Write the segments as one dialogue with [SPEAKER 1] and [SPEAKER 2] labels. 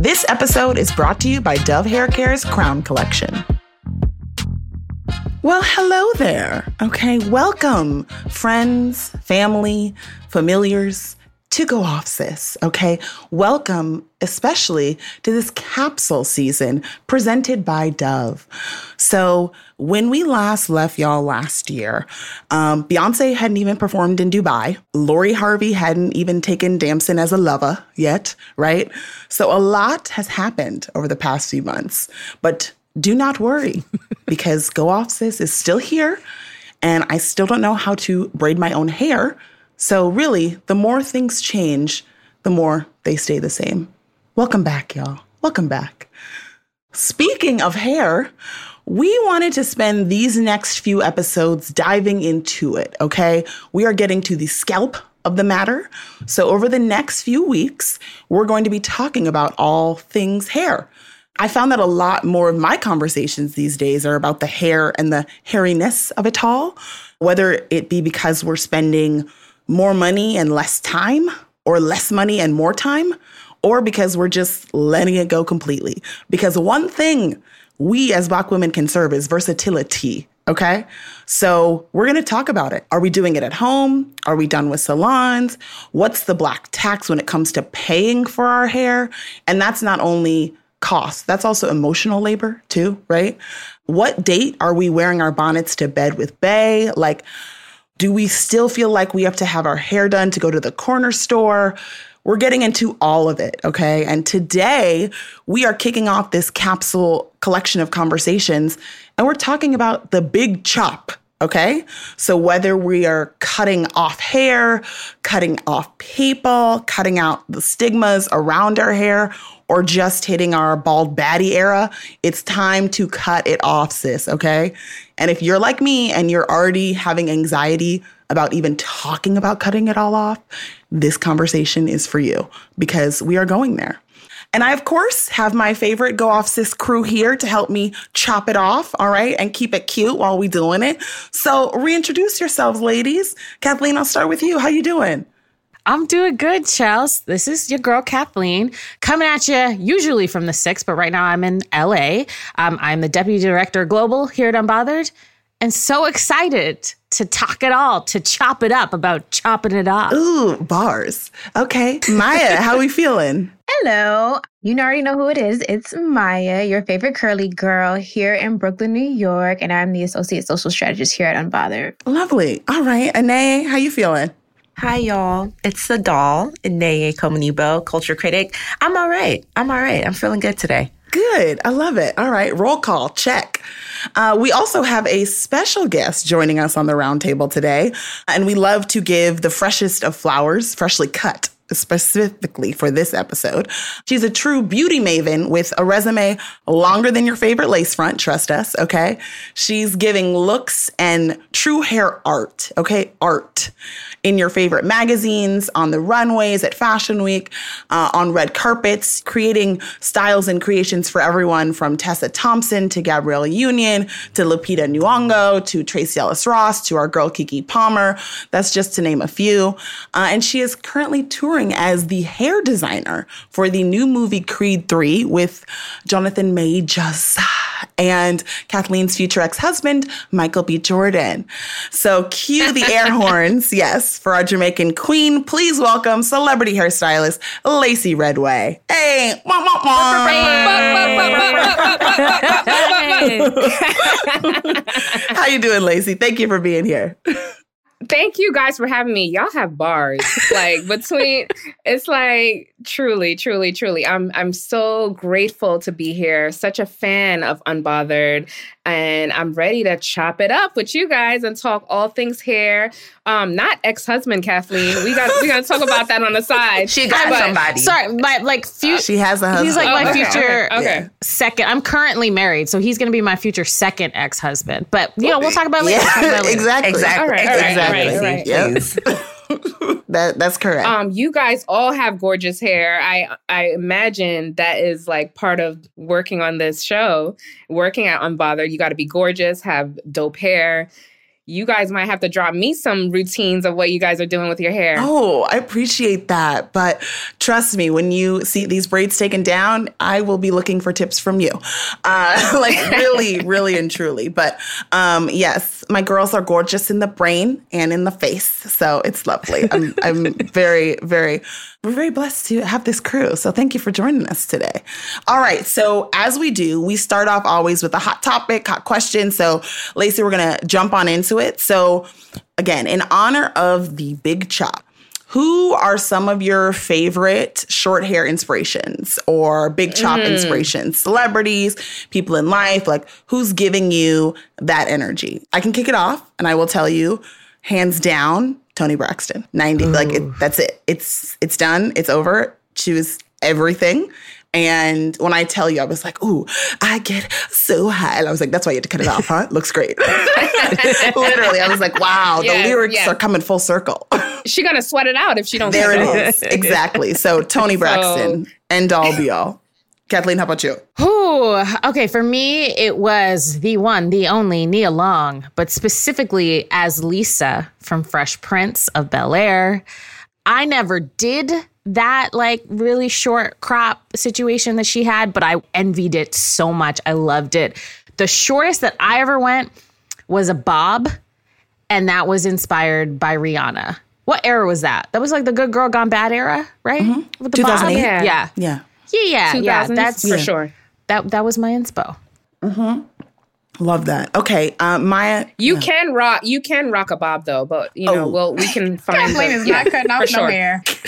[SPEAKER 1] This episode is brought to you by Dove Hair Care's Crown Collection. Well, hello there. Okay, welcome, friends, family, familiars to Go Off Sis. Okay, welcome especially to this capsule season presented by Dove. So, when we last left y'all last year, um, Beyonce hadn't even performed in Dubai. Lori Harvey hadn't even taken Damson as a lover yet, right? So, a lot has happened over the past few months. But do not worry because Go Off Sis is still here and I still don't know how to braid my own hair. So, really, the more things change, the more they stay the same. Welcome back, y'all. Welcome back. Speaking of hair, we wanted to spend these next few episodes diving into it, okay? We are getting to the scalp of the matter. So, over the next few weeks, we're going to be talking about all things hair. I found that a lot more of my conversations these days are about the hair and the hairiness of it all, whether it be because we're spending more money and less time, or less money and more time, or because we're just letting it go completely. Because one thing we as Black women can serve is versatility. Okay. So we're going to talk about it. Are we doing it at home? Are we done with salons? What's the black tax when it comes to paying for our hair? And that's not only cost. That's also emotional labor too, right? What date are we wearing our bonnets to bed with Bay? Like, do we still feel like we have to have our hair done to go to the corner store? We're getting into all of it, okay? And today we are kicking off this capsule collection of conversations and we're talking about the big chop, okay? So whether we are cutting off hair, cutting off people, cutting out the stigmas around our hair, or just hitting our bald baddie era, it's time to cut it off, sis, okay? And if you're like me and you're already having anxiety about even talking about cutting it all off, this conversation is for you because we are going there. And I, of course, have my favorite Go Off Sis crew here to help me chop it off, all right, and keep it cute while we doing it. So reintroduce yourselves, ladies. Kathleen, I'll start with you. How you doing?
[SPEAKER 2] I'm doing good, Chels. This is your girl Kathleen coming at you usually from the six, but right now I'm in LA. Um, I'm the deputy director global here at Unbothered, and so excited to talk it all, to chop it up about chopping it off.
[SPEAKER 1] Ooh, bars. Okay, Maya, how are we feeling?
[SPEAKER 3] Hello. You already know who it is. It's Maya, your favorite curly girl here in Brooklyn, New York, and I'm the associate social strategist here at Unbothered.
[SPEAKER 1] Lovely. All right, Ineye, how you feeling?
[SPEAKER 4] Hi, y'all. It's the doll, Ineye Komonibo, culture critic. I'm all right. I'm all right. I'm feeling good today.
[SPEAKER 1] Good. I love it. All right. Roll call. Check. Uh, we also have a special guest joining us on the roundtable today, and we love to give the freshest of flowers, freshly cut specifically for this episode. She's a true beauty maven with a resume longer than your favorite lace front, trust us, okay? She's giving looks and true hair art, okay? Art in your favorite magazines, on the runways at Fashion Week, uh, on red carpets, creating styles and creations for everyone from Tessa Thompson to Gabrielle Union to Lupita Nyong'o to Tracee Ellis Ross to our girl Keke Palmer. That's just to name a few. Uh, and she is currently touring touring as the hair designer for the new movie Creed 3 with Jonathan Majors and Kathleen's future ex husband, Michael B. Jordan. So cue the air horns, yes, for our Jamaican queen. Please welcome celebrity hairstylist Lacy Redway. Hey! Wah, wah, wah. How you doing, Lacy? Thank you for being here.
[SPEAKER 5] Thank you guys for having me. Y'all have bars. like between it's like truly, truly, truly. I'm I'm so grateful to be here. Such a fan of Unbothered. And I'm ready to chop it up with you guys and talk all things hair. Um, not ex-husband Kathleen. We got we gotta talk about that on the side.
[SPEAKER 4] She got
[SPEAKER 5] But-
[SPEAKER 4] somebody.
[SPEAKER 2] Sorry, my like future.
[SPEAKER 1] She has a husband.
[SPEAKER 2] He's like
[SPEAKER 5] Oh,
[SPEAKER 2] my
[SPEAKER 5] okay,
[SPEAKER 2] future
[SPEAKER 5] okay, okay.
[SPEAKER 2] second. I'm currently married, so he's going to be my future second ex husband. But you know, we'll talk about it later. We'll talk about
[SPEAKER 1] yeah, exactly.
[SPEAKER 4] Exactly.
[SPEAKER 5] All right, all right,
[SPEAKER 1] exactly.
[SPEAKER 5] all right,
[SPEAKER 1] Yep. That that's correct.
[SPEAKER 5] Um, you guys all have gorgeous hair. I I imagine that is like part of working on this show, working at Unbothered. You got to be gorgeous, have dope hair. you guys might have to drop me some routines of what you guys are doing with your hair.
[SPEAKER 1] Oh, I appreciate that. But trust me, when you see these braids taken down, I will be looking for tips from you. Uh, like really, really and truly. But um, yes, my girls are gorgeous in the brain and in the face. So it's lovely. I'm, I'm very, very, we're very blessed to have this crew. So thank you for joining us today. All right. So as we do, we start off always with a hot topic, hot question. So Lacy, we're going to jump on into it. So again, in honor of the big chop, who are some of your favorite short hair inspirations or big chop
[SPEAKER 5] Mm.
[SPEAKER 1] inspirations? Celebrities, people in life, like who's giving you that energy? I can kick it off and I will tell you, hands down, Toni Braxton. 90 like it, that's it. It's it's done. It's over. She was everything. And when I tell you, I was like, ooh, I get so high. And I was like, that's why you had to cut it off, huh? Looks great. Literally, I was like, wow,
[SPEAKER 5] Yeah,
[SPEAKER 1] the lyrics
[SPEAKER 5] yeah.
[SPEAKER 1] are coming full circle.
[SPEAKER 5] She gonna sweat it out if she don't.
[SPEAKER 1] there
[SPEAKER 5] cut
[SPEAKER 1] it Exactly. So Toni Braxton, end all be all. Kathleen, how about you?
[SPEAKER 2] Ooh, okay. For me, it was the one, the only Nia Long, but specifically as Lisa from Fresh Prince of Bel Air. I never did that like really short crop situation that she had, but I envied it so much. I loved it. The shortest that I ever went was a bob, and that was inspired by Rihanna. What era was that? That was like the good girl gone bad era, right? With the bob? Yeah. Yeah.
[SPEAKER 1] Yeah.
[SPEAKER 2] Yeah, yeah, yeah.
[SPEAKER 5] 2000s,
[SPEAKER 2] That's
[SPEAKER 5] for sure.
[SPEAKER 2] that that was my inspo.
[SPEAKER 1] Love that. Okay. Um, Maya.
[SPEAKER 5] You can rock. You can rock a bob though, but you know,
[SPEAKER 1] Oh.
[SPEAKER 5] well, we can find.
[SPEAKER 3] Kathleen
[SPEAKER 5] the-
[SPEAKER 3] is
[SPEAKER 5] yeah,
[SPEAKER 3] not cutting off
[SPEAKER 5] for
[SPEAKER 3] no
[SPEAKER 5] sure.
[SPEAKER 3] hair.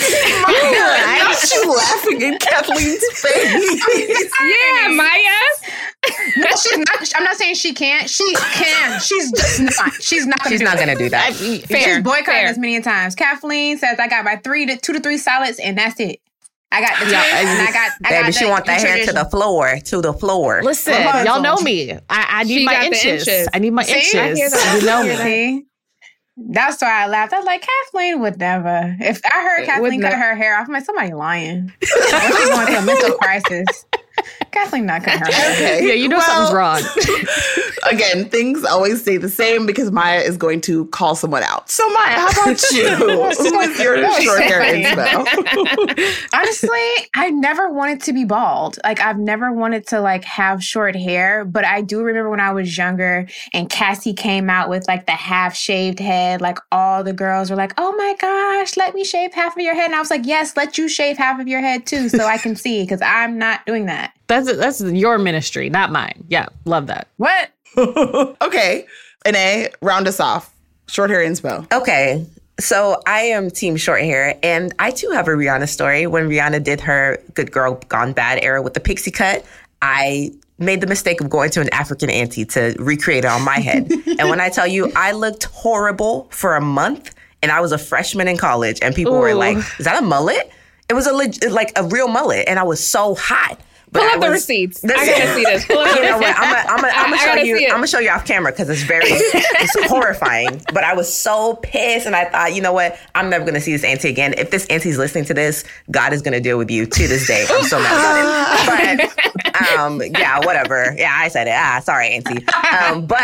[SPEAKER 1] Maya, now she's laughing in Kathleen's face.
[SPEAKER 5] Yeah, Maya.
[SPEAKER 3] No, she's not. I'm not saying she can't. She can. She's just not. She's not. Gonna
[SPEAKER 4] She's
[SPEAKER 3] do
[SPEAKER 4] not gonna do that.
[SPEAKER 3] She's
[SPEAKER 5] Fair,
[SPEAKER 3] boycotted
[SPEAKER 5] fair.
[SPEAKER 3] us many times. Kathleen says I got my three to two to three salads, and that's it. I got the yeah, and I got. I
[SPEAKER 4] Baby,
[SPEAKER 3] got
[SPEAKER 4] she
[SPEAKER 3] the
[SPEAKER 4] want that hair to the floor, to the floor.
[SPEAKER 2] Listen,
[SPEAKER 3] Well,
[SPEAKER 2] y'all know me. I, I need
[SPEAKER 5] She
[SPEAKER 2] my
[SPEAKER 5] got
[SPEAKER 2] inches.
[SPEAKER 5] inches.
[SPEAKER 2] I need my
[SPEAKER 3] See?
[SPEAKER 2] Inches. You know me.
[SPEAKER 3] That's why I laughed. I was like, Kathleen would never. If I heard
[SPEAKER 5] Would
[SPEAKER 3] Kathleen cut
[SPEAKER 5] not.
[SPEAKER 3] her hair off, I'm like, somebody lying. Or she's going through a mental crisis. Kathleen not cutting her hair.
[SPEAKER 1] Okay.
[SPEAKER 2] Yeah, you know
[SPEAKER 1] Well,
[SPEAKER 2] something's wrong.
[SPEAKER 1] Again, things always stay the same because Maya is going to call someone out. So Maya, how about you? Who is your short hair inspo?
[SPEAKER 3] Honestly, I never wanted to be bald. Like I've never wanted to like have short hair, but I do remember when I was younger and Cassie came out with like the half shaved head, like all the girls were like, "Oh my gosh, let me shave half of your head." And I was like, "Yes, let you shave half of your head too so I can see cuz I'm not doing that."
[SPEAKER 2] That's that's your ministry, not mine. Yeah, love that.
[SPEAKER 3] What?
[SPEAKER 1] okay. Ine, round us off. Short hair inspo.
[SPEAKER 4] Okay. So I am team short hair, and I too have a Rihanna story. When Rihanna did her Good Girl Gone Bad era with the pixie cut, I made the mistake of going to an African auntie to recreate it on my head. and when I tell you, I looked horrible for a month, and I was a freshman in college, and people were like, "Is that a mullet?" It was a leg- like a real mullet, and I was so hot. But
[SPEAKER 5] Pull
[SPEAKER 4] I
[SPEAKER 5] up the
[SPEAKER 4] was-
[SPEAKER 5] receipts. I
[SPEAKER 4] Listen.
[SPEAKER 5] gotta see this. Pull up the
[SPEAKER 4] you know
[SPEAKER 5] receipts.
[SPEAKER 4] what? I'm gonna I'm I'm
[SPEAKER 5] I- I
[SPEAKER 4] show you. I'm gonna show you off camera because it's very it's horrifying. But I was so pissed, and I thought, you know what? I'm never gonna see this auntie again. If this auntie's listening to this, God is gonna deal with you to this day. I'm so mad about it. But um, yeah, whatever. Yeah, I said it. Ah, sorry, auntie. Um, but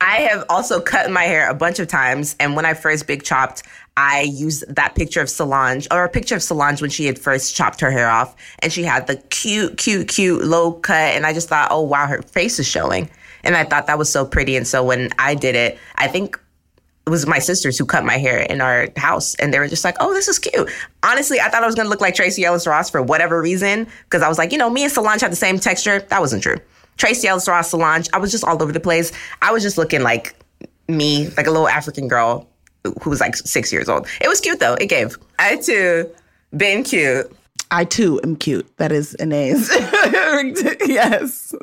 [SPEAKER 4] I have also cut my hair a bunch of times, and when I first big chopped. I used that picture of Solange, or a picture of Solange when she had first chopped her hair off, and she had the cute, cute, cute low cut, and I just thought, oh wow, her face is showing, and I thought that was so pretty. And so when I did it, I think it was my sisters who cut my hair in our house, and they were just like, "Oh, this is cute." Honestly, I thought I was gonna look like Tracee Ellis Ross for whatever reason, because I was like, you know, me and Solange had the same texture. That wasn't true. Tracee Ellis Ross, Solange, I was just all over the place. I was just looking like me, like a little African girl who was like six years old. It was cute though. It gave. I too been cute.
[SPEAKER 1] I too am cute. That is Ine's. yes.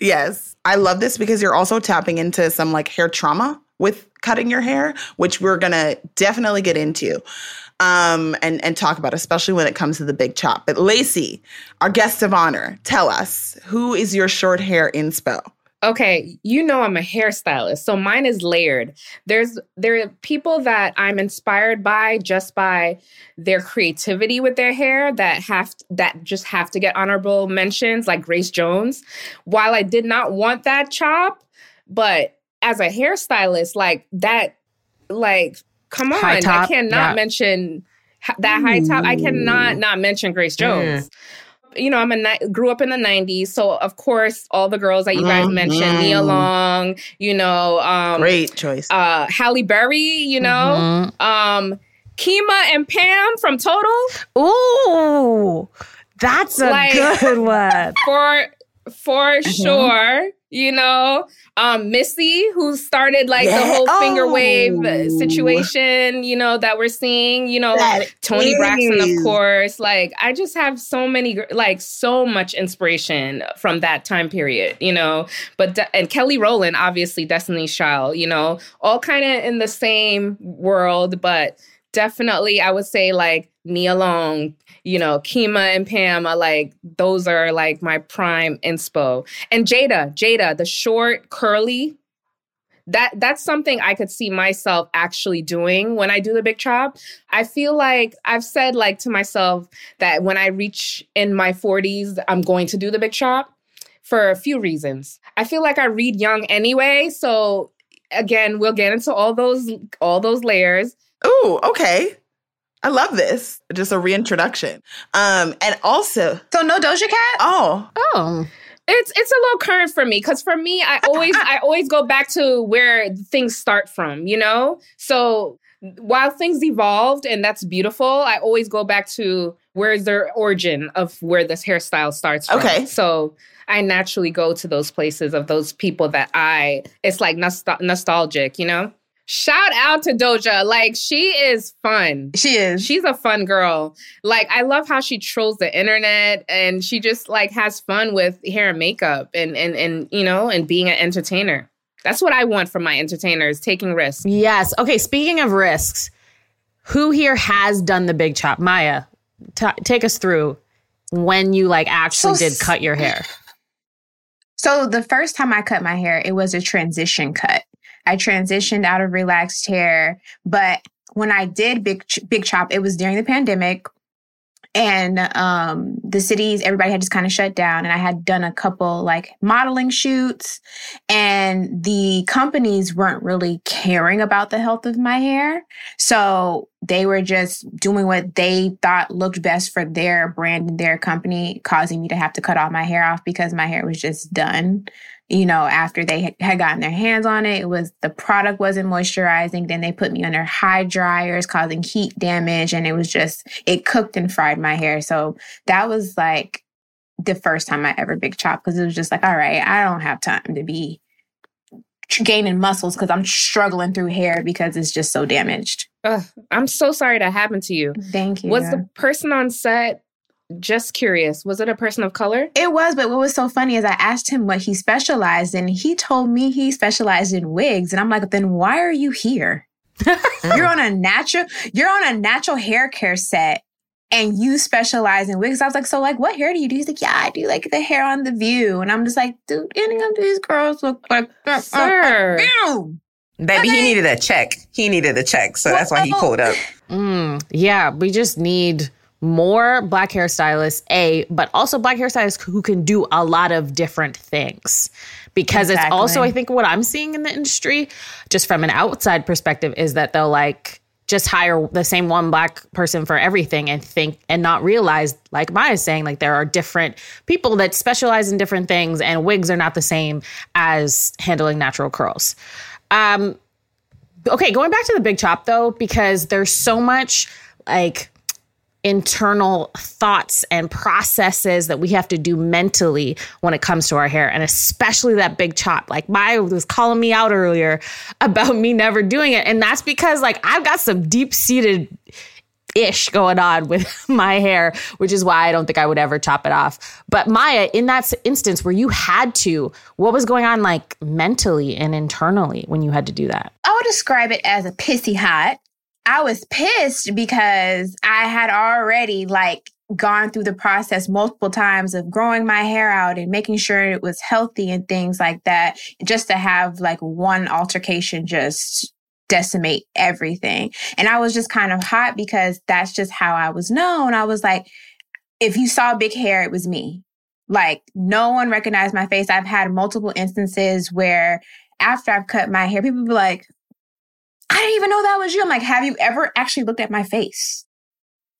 [SPEAKER 1] Yes. I love this because you're also tapping into some like hair trauma with cutting your hair, which we're gonna definitely get into. Um, and, and talk about, especially when it comes to the big chop. But Lacy, our guest of honor, tell us who is your short hair inspo?
[SPEAKER 5] Okay, you know I'm a hairstylist, so mine is layered. There's there are people that I'm inspired by just by their creativity with their hair that have that just have to get honorable mentions, like Grace Jones. While I did not want that chop, but as a hairstylist, like that, like, come on, I cannot
[SPEAKER 2] yeah.
[SPEAKER 5] mention that high top. I cannot not mention Grace Jones. You know, I'm a ni- grew up in the '90s, so of course, all the girls that you guys mentioned, Nia
[SPEAKER 1] Mhm.
[SPEAKER 5] Long, you know, um,
[SPEAKER 1] Great choice.
[SPEAKER 5] uh, Halle Berry, you know,
[SPEAKER 2] Mhm.
[SPEAKER 5] um, Kima and Pam from Total.
[SPEAKER 2] Ooh, that's a
[SPEAKER 5] Like-
[SPEAKER 2] good one.
[SPEAKER 5] for for
[SPEAKER 1] Mm-hmm.
[SPEAKER 5] sure. You know, um, Missy, who started like the
[SPEAKER 1] Yeah.
[SPEAKER 5] whole finger
[SPEAKER 1] Oh.
[SPEAKER 5] wave uh, situation, you know, that we're seeing. You know,
[SPEAKER 1] That
[SPEAKER 5] Toni Braxton, of course. Like, I just have so many, like, so much inspiration from that time period. You know, but and Kelly Rowland, obviously, Destiny's Child. You know, all kind of in the same world, but definitely, I would say like Nia Long, you know, Kima and Pam are like, those are like my prime inspo. And Jada, Jada, the short, curly, that that's something I could see myself actually doing when I do the big chop. I feel like I've said like to myself that when I reach in my 40s, I'm going to do the big chop for a few reasons. I feel like I read young anyway, so again, we'll get into all those all those layers.
[SPEAKER 1] Ooh, okay. I love this. Just a reintroduction. Um, and also,
[SPEAKER 3] So no Doja Cat?
[SPEAKER 1] oh,
[SPEAKER 2] Oh,
[SPEAKER 5] It's it's a little current for me because for me, I always I always go back to where things start from, you know. So while things evolved and that's beautiful, I always go back to where's their origin of where this hairstyle starts from.
[SPEAKER 1] Okay.
[SPEAKER 5] So I naturally go to those places of those people that I. It's like nostal- nostalgic, you know. Shout out to Doja, like she is fun.
[SPEAKER 3] She is.
[SPEAKER 5] She's a fun girl. Like I love how she trolls the internet and she just like has fun with hair and makeup and and and you know and being an entertainer. That's what I want from my entertainers, taking risks.
[SPEAKER 2] yes. Okay. Speaking of risks, who here has done the big chop? Maya, ta take us through when you like actually
[SPEAKER 3] So
[SPEAKER 2] did cut your hair.
[SPEAKER 3] So the first time I cut my hair, it was a transition cut. I transitioned out of relaxed hair, but when I did big big chop, it was during the pandemic, and um, the cities everybody had just kind of shut down, and I had done a couple like modeling shoots, and the companies weren't really caring about the health of my hair, so they were just doing what they thought looked best for their brand and their company, causing me to have to cut all my hair off because my hair was just done. You know, after they had- gotten their hands on it, it was the product wasn't moisturizing. Then they put me under high dryers, causing heat damage, and it was just it cooked and fried my hair. So that was like the first time I ever big chop because it was just like, all right, I don't have time to be gaining muscles because I'm struggling through hair because it's just so damaged.
[SPEAKER 5] Ugh, I'm so sorry that happened to you.
[SPEAKER 3] Thank you.
[SPEAKER 5] Was the person on set just curious? Was it a person of color?
[SPEAKER 3] It was, but what was so funny is I asked him what he specialized in. He told me he specialized in wigs, and I'm like, then why are you here? you're on a natural, you're on a natural hair care set, and you specialize in wigs. I was like, so like, what hair do you do? He's like, yeah, I do like the hair on the View, and I'm just like, dude, any of these girls look like
[SPEAKER 5] Sir.
[SPEAKER 3] View.
[SPEAKER 4] Baby, he needed a check. He needed a check. So that's why he pulled up.
[SPEAKER 2] Mm, yeah, we just need more black hairstylists, A, but also black hairstylists who can do a lot of different things. Because it's also, I think, what I'm seeing in the industry, just from an outside perspective, is that they'll like just hire the same one black person for everything and think and not realize, like Maya's saying, like there are different people that specialize in different things and wigs are not the same as handling natural curls. Um, okay, going back to the big chop though, because there's so much like internal thoughts and processes that we have to do mentally when it comes to our hair and especially that big chop like Maya was calling me out earlier about me never doing it and that's because like I've got some deep seated ish going on with my hair, which is why I don't think I would ever chop it off. But Maya, in that instance where you had to, what was going on like mentally and internally when you had to do that?
[SPEAKER 3] I would describe it as a pissy hot. I was pissed because I had already like gone through the process multiple times of growing my hair out and making sure it was healthy and things like that. Just to have like one altercation just decimate everything. And I was just kind of hot because that's just how I was known. I was like, if you saw big hair, it was me. Like no one recognized my face. I've had multiple instances where after I've cut my hair, people be like, didn't even know that was you. I'm like, have you ever actually looked at my face?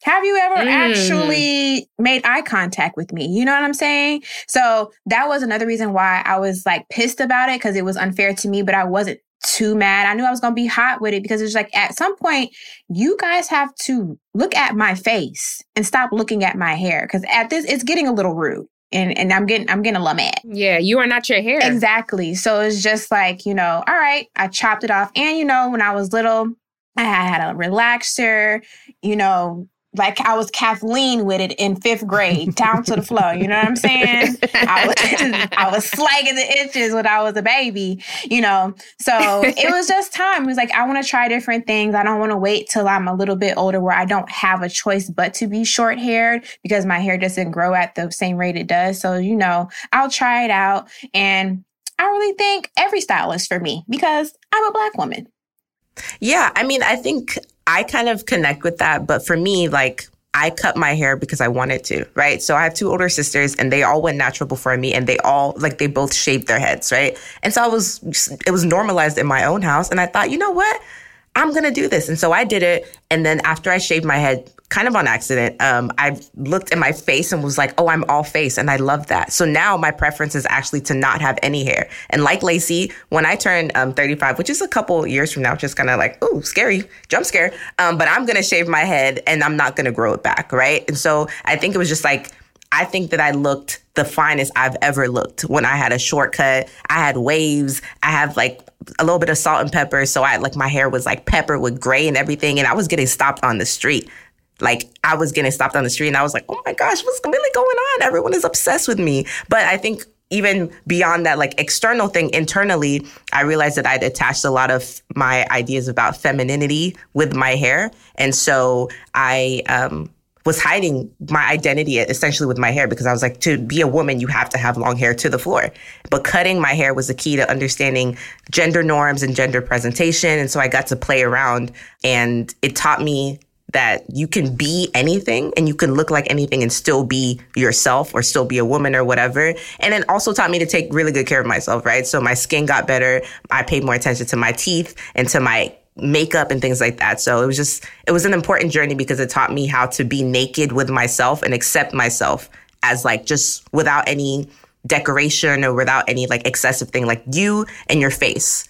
[SPEAKER 3] Have you ever
[SPEAKER 5] Mm.
[SPEAKER 3] actually made eye contact with me? You know what I'm saying? So that was another reason why I was like pissed about it because it was unfair to me, but I wasn't too mad. I knew I was going to be hot with it because it's like at some point, you guys have to look at my face and stop looking at my hair because at this, it's getting a little rude. And, and I'm getting I'm getting a mad.
[SPEAKER 5] Yeah, you are not your hair.
[SPEAKER 3] Exactly. So it's just like, you know, all right, I chopped it off. And, you know, when I was little, I had a relaxer, you know, like I was Kathleen with it in fifth grade, down to the floor. You know what I'm saying? I was, I was slagging the inches when I was a baby, you know. So it was just time. It was like, I want to try different things. I don't want to wait till I'm a little bit older where I don't have a choice but to be short haired because my hair doesn't grow at the same rate it does. So, you know, I'll try it out. And I really think every style is for me because I'm a black woman.
[SPEAKER 4] Yeah, I mean, I think I kind of connect with that, but for me, like I cut my hair because I wanted to, right? So I have two older sisters and they all went natural before me and they all like they both shaved their heads, right? And so I was it was normalized in my own house and I thought, "You know what? I'm going to do this." And so I did it and then after I shaved my head kind of on accident, um, I looked at my face and was like, oh, I'm all face. And I love that. So now my preference is actually to not have any hair. And like Lacy, when I turn um, 35, which is a couple years from now, just kind of like, oh, scary, jump scare. Um, but I'm going to shave my head and I'm not going to grow it back. Right. And so I think it was just like, I think that I looked the finest I've ever looked when I had a shortcut. I had waves. I have like a little bit of salt and pepper. So I like my hair was like pepper with gray and everything. And I was getting stopped on the street. Like I was getting stopped on the street and I was like, oh my gosh, what's really going on? Everyone is obsessed with me. But I think even beyond that, like external thing, internally, I realized that I'd attached a lot of my ideas about femininity with my hair. And so I, um, was hiding my identity essentially with my hair because I was like, to be a woman, you have to have long hair to the floor. But cutting my hair was the key to understanding gender norms and gender presentation. And so I got to play around and it taught me that you can be anything and you can look like anything and still be yourself or still be a woman or whatever. And it also taught me to take really good care of myself, right? So my skin got better. I paid more attention to my teeth and to my makeup and things like that. So it was just, it was an important journey because it taught me how to be naked with myself and accept myself as like just without any decoration or without any like excessive thing, like you and your face.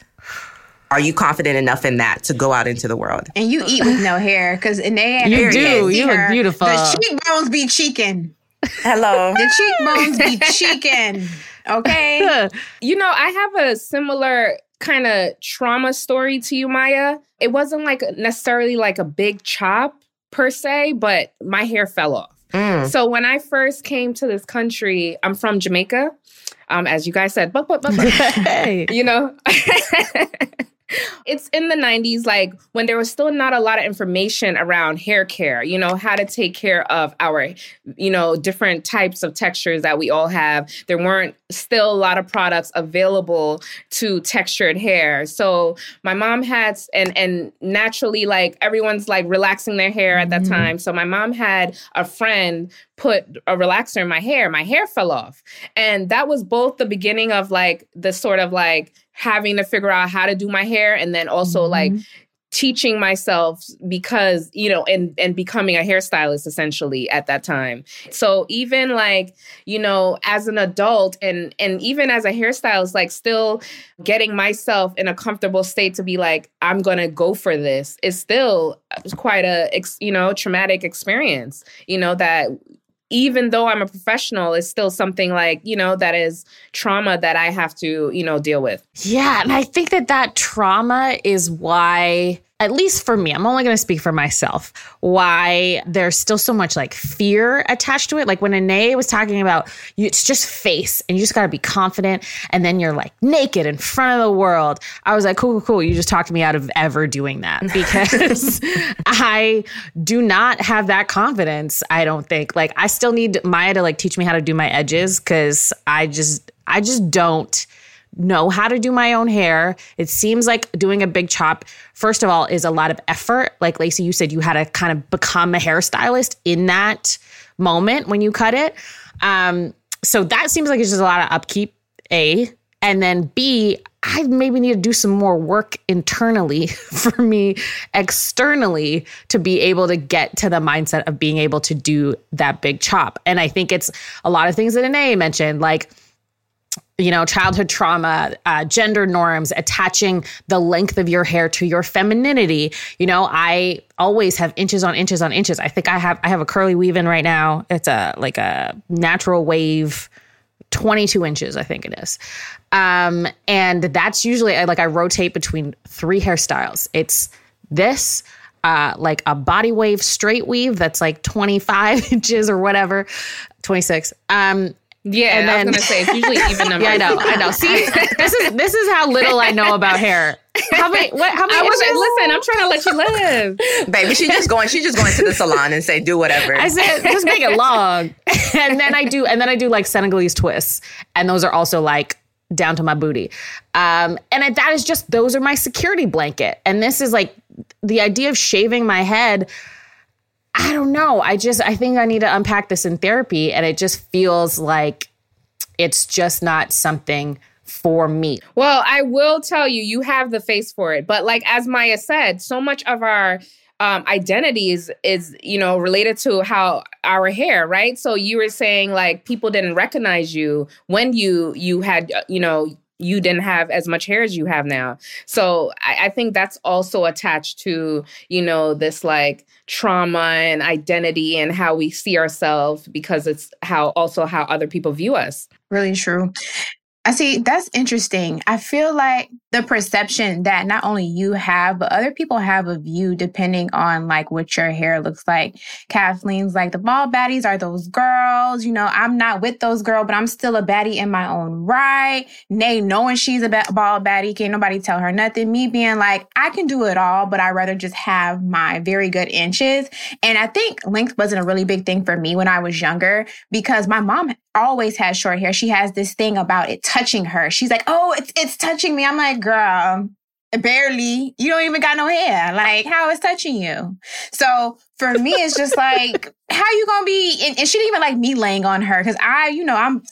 [SPEAKER 4] Are you confident enough in that to go out into the world?
[SPEAKER 3] And you eat with no hair because in their
[SPEAKER 2] You do. You look beautiful.
[SPEAKER 3] The cheekbones be cheeking.
[SPEAKER 4] Hello.
[SPEAKER 3] The cheekbones be cheeking. Okay.
[SPEAKER 5] You know, I have a similar kind of trauma story to you, Maya. It wasn't like necessarily like a big chop per se, but my hair fell off.
[SPEAKER 4] Mm.
[SPEAKER 5] So when I first came to this country, I'm from Jamaica. Um, as you guys said, but but but, but
[SPEAKER 2] hey.
[SPEAKER 5] you know it's in the 90s like when there was still not a lot of information around hair care you know how to take care of our you know different types of textures that we all have. There weren't still a lot of products available to textured hair. So my mom had and and naturally like everyone's like relaxing their hair at that
[SPEAKER 2] Mhm.
[SPEAKER 5] time. So my mom had a friend put a relaxer in my hair. My hair fell off. And that was both the beginning of like the sort of like having to figure out how to do my hair and then also mm-hmm. like teaching myself because you know and and becoming a hairstylist essentially at that time. So even like you know as an adult and and even as a hairstylist like still getting myself in a comfortable state to be like i'm gonna go for this is still uh, quite a you know traumatic experience you know that even though I'm a professional, it's still something like, you know, that is trauma that I have to, you know, deal with.
[SPEAKER 2] Yeah, and I think that that trauma is why at least for me, I'm only going to speak for myself, why there's still so much like fear attached to it. Like when Ineye was talking about you, it's just face and you just got to be confident. And then you're like naked in front of the world. I was like, cool, cool, cool. You just talked me out of ever doing that because I do not have that confidence. I don't think like I still need Maya to like teach me how to do my edges because I just, I just don't know how to do my own hair. It seems like doing a big chop, first of all, is a lot of effort. Like Lacy, you said you had to kind of become a hairstylist in that moment when you cut it. Um, so that seems like it's just a lot of upkeep, A. And then B, I maybe need to do some more work internally for me externally to be able to get to the mindset of being able to do that big chop. And I think it's a lot of things that Ineye mentioned, like you know, childhood trauma, uh, gender norms, attaching the length of your hair to your femininity. You know, I always have inches on inches on inches. I think I have I have a curly weave in right now. It's a like a natural wave 22 inches, I think it is. Um, and that's usually like I rotate between three hairstyles. It's this, uh, like a body wave straight weave that's like 25 inches or whatever, 26. Um,
[SPEAKER 5] yeah, and then, I was gonna say it's usually even numbers.
[SPEAKER 2] yeah, I know, I know. See, this is this is how little I know about hair. How many? What? How many?
[SPEAKER 5] I was listen. I'm trying to let you
[SPEAKER 4] live, baby. She's just going. She's just going to the salon and say, do whatever.
[SPEAKER 2] I said, just make it long, and then I do, and then I do like Senegalese twists, and those are also like down to my booty. Um, and that is just those are my security blanket. And this is like the idea of shaving my head. I don't know. I just I think I need to unpack this in therapy and it just feels like it's just not something for me.
[SPEAKER 5] Well, I will tell you you have the face for it. But like as Maya said, so much of our um, identities is you know related to how our hair right so you were saying like people didn't recognize you when you you had uh, you know you didn't have as much hair as you have now. So I, I, think that's also attached to, you know, this like trauma and identity and how we see ourselves because it's how also how other people view us.
[SPEAKER 3] Really true. I see that's interesting. I feel like the perception that not only you have, but other people have of you depending on like what your hair looks like. Kathleen's like the ball baddies are those girls. You know, I'm not with those girls, but I'm still a baddie in my own right. Nay, knowing she's a ball baddie, can't nobody tell her nothing. Me being like, I can do it all, but I rather just have my very good inches. And I think length wasn't a really big thing for me when I was younger because my mom always has short hair. She has this thing about it touching her. She's like, "Oh, it's it's touching me." I'm like, "Girl, barely. You don't even got no hair. Like, how is touching you?" So for me, it's just like, how you gonna be? And, and she didn't even like me laying on her because I, you know, I'm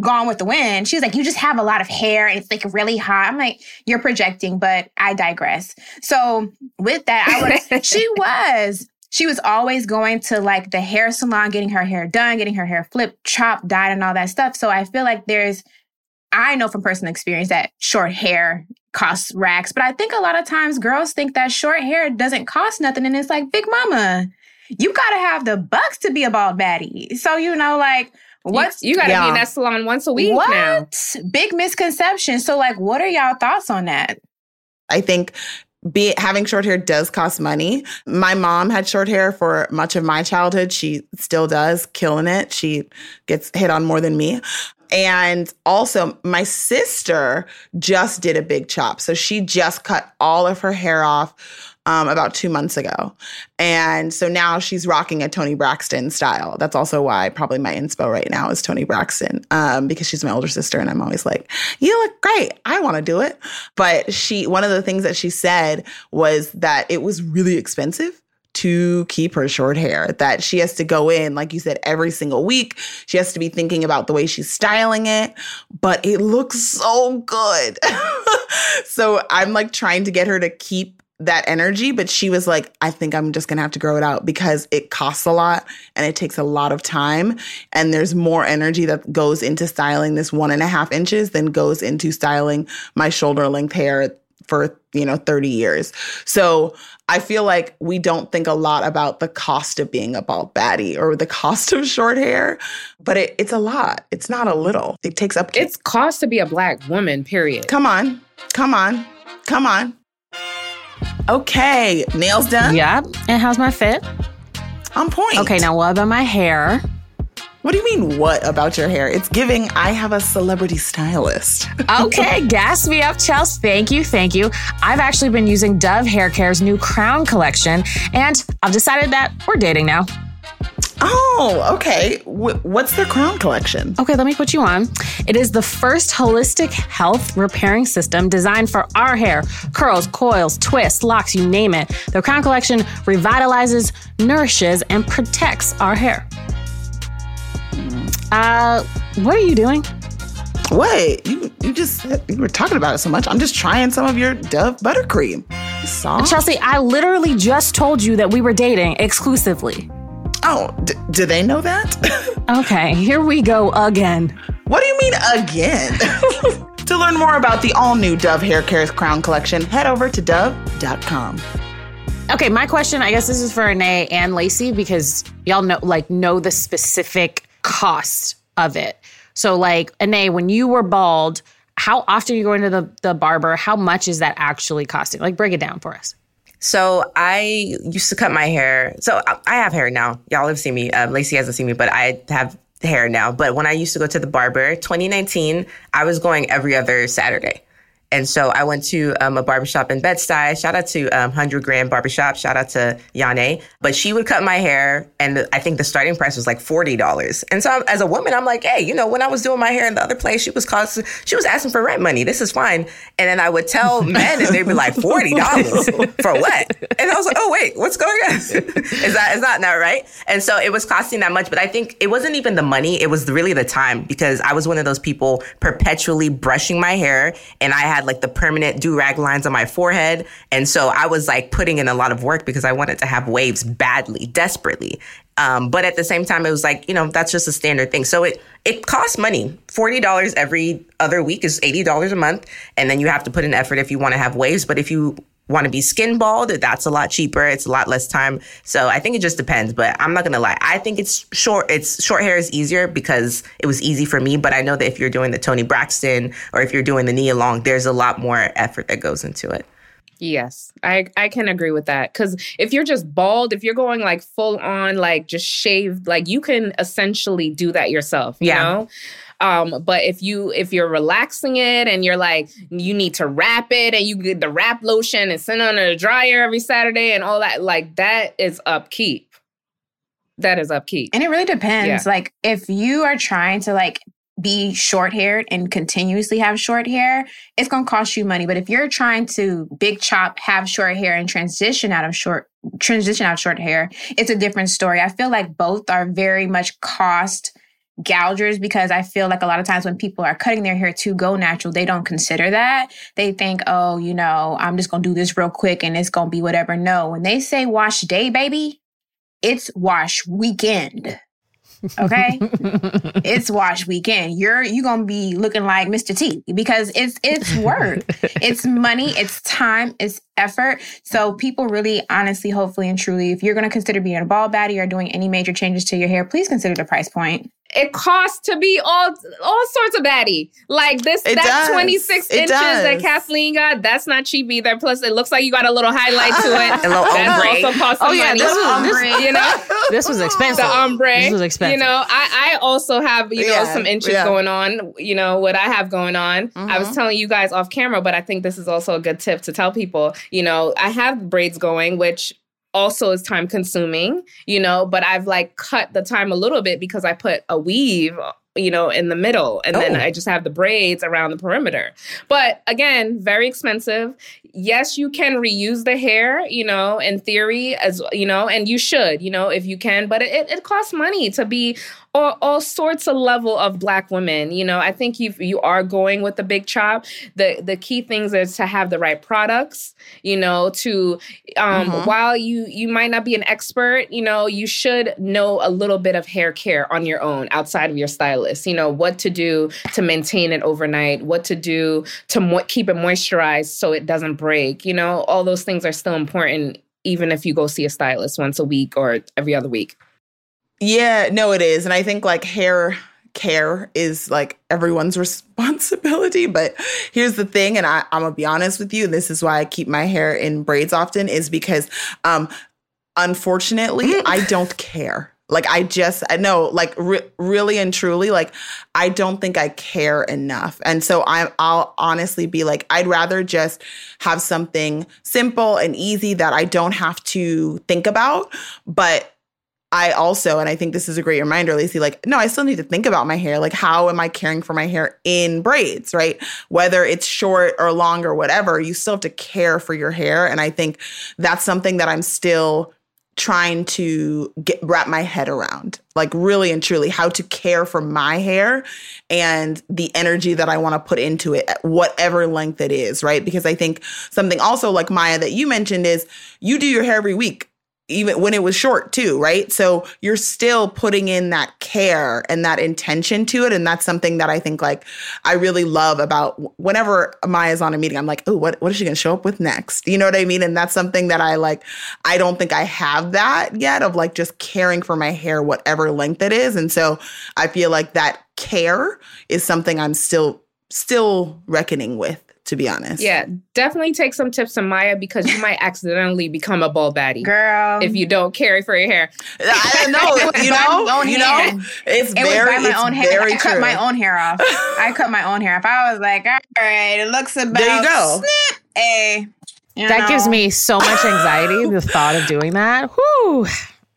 [SPEAKER 3] gone with the wind. She's like, you just have a lot of hair and it's like really hot. I'm like, you're projecting, but I digress. So with that, I would she was she was always going to like the hair salon, getting her hair done, getting her hair flipped, chopped, dyed, and all that stuff. So I feel like there's, I know from personal experience that short hair costs racks, but I think a lot of times girls think that short hair doesn't cost nothing. And it's like, Big Mama, you gotta have the bucks to be a bald baddie. So, you know, like, What's
[SPEAKER 5] you, you gotta yeah. be in that salon once a week what? now.
[SPEAKER 3] Big misconception. So, like, what are y'all thoughts on that?
[SPEAKER 1] I think be having short hair does cost money. My mom had short hair for much of my childhood. She still does, killing it. She gets hit on more than me. And also, my sister just did a big chop. So she just cut all of her hair off um, about two months ago. And so now she's rocking a Toni Braxton style. That's also why probably my inspo right now is Toni Braxton um, because she's my older sister. And I'm always like, you look great. I want to do it. But she, one of the things that she said was that it was really expensive to keep her short hair, that she has to go in, like you said, every single week. She has to be thinking about the way she's styling it, but it looks so good. so I'm like trying to get her to keep that energy, but she was like, I think I'm just gonna have to grow it out because it costs a lot and it takes a lot of time. And there's more energy that goes into styling this one and a half inches than goes into styling my shoulder length hair for, you know, 30 years. So I feel like we don't think a lot about the cost of being a bald baddie or the cost of short hair, but it, it's a lot. It's not a little. It takes up.
[SPEAKER 5] It's cost to be a black woman, period.
[SPEAKER 1] Come on. Come on. Come on. Okay, nails done?
[SPEAKER 2] Yep. And how's my fit?
[SPEAKER 1] On point.
[SPEAKER 2] Okay, now what about my hair?
[SPEAKER 1] What do you mean, what about your hair? It's giving, I have a celebrity stylist.
[SPEAKER 2] okay, gas me up, Chelsea. Thank you, thank you. I've actually been using Dove Hair Care's new Crown collection, and I've decided that we're dating now.
[SPEAKER 1] Oh, okay. W- what's the Crown Collection?
[SPEAKER 2] Okay, let me put you on. It is the first holistic health repairing system designed for our hair curls, coils, twists, locks, you name it. The Crown Collection revitalizes, nourishes, and protects our hair. Uh, what are you doing?
[SPEAKER 1] Wait, you you just you were talking about it so much. I'm just trying some of your Dove buttercream. Soft.
[SPEAKER 2] Chelsea, I literally just told you that we were dating exclusively.
[SPEAKER 1] Oh, d- do they know that?
[SPEAKER 2] Okay, here we go again.
[SPEAKER 1] what do you mean again? to learn more about the all new Dove Hair Care's Crown Collection, head over to dove.com.
[SPEAKER 2] Okay, my question, I guess this is for Renee and Lacy because y'all know like know the specific cost of it. So like Ineye, when you were bald, how often are you going to the, the barber? How much is that actually costing? Like break it down for us.
[SPEAKER 4] So I used to cut my hair. So I- have hair now. Y'all have seen me. Um, Lacy hasn't seen me, but I have hair now. But when I used to go to the barber, 2019, I was going every other Saturday. And so I went to um, a barbershop in Bed-Stuy. Shout out to um, 100 Grand Barbershop. Shout out to Yane. But she would cut my hair, and the, I think the starting price was like $40. And so as a woman, I'm like, hey, you know, when I was doing my hair in the other place, she was costing, she was asking for rent money. This is fine. And then I would tell men, and they'd be like, $40 for what? And I was like, oh, wait, what's going on? is that is that not right? And so it was costing that much. But I think it wasn't even the money, it was really the time because I was one of those people perpetually brushing my hair, and I had like the permanent do rag lines on my forehead. And so I was like putting in a lot of work because I wanted to have waves badly, desperately. Um, but at the same time, it was like, you know, that's just a standard thing. So it it costs money. $40 every other week is $80 a month. And then you have to put in effort if you want to have waves. But if you want to be skin bald, that's a lot cheaper. It's a lot less time. So I think it just depends. But I'm not gonna lie. I think it's short. It's short hair is easier because it was easy for me. But I know that if you're doing the Toni Braxton or if you're doing the Nia Long, there's a lot more effort that goes into it.
[SPEAKER 5] Yes, I I can agree with that because if you're just bald, if you're going like full on like just shaved, like you can essentially do that yourself. You
[SPEAKER 4] Yeah.
[SPEAKER 5] know. Um, but if you if you're relaxing it and you're like you need to wrap it and you get the wrap lotion and send it under the dryer every Saturday and all that, like that is upkeep. That is upkeep.
[SPEAKER 3] And it really depends.
[SPEAKER 5] Yeah.
[SPEAKER 3] Like if you are trying to like be short haired and continuously have short hair, it's gonna cost you money. But if you're trying to big chop, have short hair and transition out of short transition out of short hair, it's a different story. I feel like both are very much cost gougers because I feel like a lot of times when people are cutting their hair to go natural, they don't consider that. They think, oh, you know, I'm just gonna do this real quick and it's gonna be whatever. No, when they say wash day, baby, it's wash weekend. Okay, it's wash weekend. You're you gonna be looking like Mr. T because it's it's work, it's money, it's time, it's effort. So people really, honestly, hopefully, and truly, if you're gonna consider being a ball baddie or doing any major changes to your hair, please consider the price point.
[SPEAKER 5] It costs to be all all sorts of baddie. Like this,
[SPEAKER 1] It
[SPEAKER 5] that
[SPEAKER 1] does.
[SPEAKER 5] 26
[SPEAKER 1] It
[SPEAKER 5] inches that. Kathleen got, that's not cheap either. Plus, it looks like you got a little highlight to it.
[SPEAKER 4] A little
[SPEAKER 5] That's
[SPEAKER 4] ombre.
[SPEAKER 5] also cost some
[SPEAKER 2] Oh, yeah,
[SPEAKER 5] money.
[SPEAKER 2] this was- this-
[SPEAKER 5] you know,
[SPEAKER 2] This was expensive.
[SPEAKER 5] the ombre.
[SPEAKER 2] This was expensive.
[SPEAKER 5] You know, I, I also have, you know,
[SPEAKER 1] Yeah,
[SPEAKER 5] some inches
[SPEAKER 1] yeah.
[SPEAKER 5] going on, you know, what I have going on. I was
[SPEAKER 1] Mhm.
[SPEAKER 5] telling you guys off camera, but I think this is also a good tip to tell people, you know, I have braids going, which also is time consuming, you know, but I've like cut the time a little bit because I put a weave you know, in the middle. And then
[SPEAKER 4] Oh.
[SPEAKER 5] I just have the braids around the perimeter. But again, very expensive. Yes, you can reuse the hair, you know, in theory, as you know, and you should, you know, if you can, but it, it costs money to be all, all sorts of level of black women. You know, I think you you are going with the big chop. The the key things is to have the right products, you know, to um
[SPEAKER 1] Mhm.
[SPEAKER 5] while you you might not be an expert, you know, you should know a little bit of hair care on your own outside of your stylist. You know, what to do to maintain it overnight, what to do to mo- keep it moisturized so it doesn't break. You know, all those things are still important even if you go see a stylist once a week or every other week.
[SPEAKER 1] Yeah, no, it is. And I think like hair care is like everyone's responsibility. But here's the thing, and I, I'm gonna be honest with you, this is why I keep my hair in braids often, is because um unfortunately I don't care. Like I just I know like re- really and truly like I don't think I care enough. And so I'm, I'll honestly be like I'd rather just have something simple and easy that I don't have to think about, but I also, and I think this is a great reminder, Lacy, like, no, I still need to think about my hair. Like, how am I caring for my hair in braids, right? Whether it's short or long or whatever, you still have to care for your hair. And I think that's something that I'm still trying to get wrap my head around like really and truly how to care for my hair and the energy that I want to put into it at whatever length it is, right? Because I think something also like Maya that you mentioned is you do your hair every week even when it was short too, right? So you're still putting in that care and that intention to it. And that's something that I think like I really love about whenever Maya's on a meeting, I'm like, oh, what, what is she gonna show up with next? You know what I mean? And that's something that I like, I don't think I have that yet of like just caring for my hair, whatever length it is. And so I feel like that care is something I'm still still reckoning with to be honest.
[SPEAKER 5] Yeah, definitely take some tips from Maya because you might accidentally become a bald baddie.
[SPEAKER 3] Girl.
[SPEAKER 5] If you don't carry for your hair.
[SPEAKER 1] I don't know. you know, you know, it's
[SPEAKER 3] it
[SPEAKER 1] very,
[SPEAKER 3] was by my
[SPEAKER 1] it's
[SPEAKER 3] own hair.
[SPEAKER 1] very
[SPEAKER 3] I cut my own hair off. I cut my own hair off. I was like, all right, it looks about
[SPEAKER 1] There you go.
[SPEAKER 3] snip. A. You
[SPEAKER 2] That gives me so much anxiety, the thought of doing that. Whew.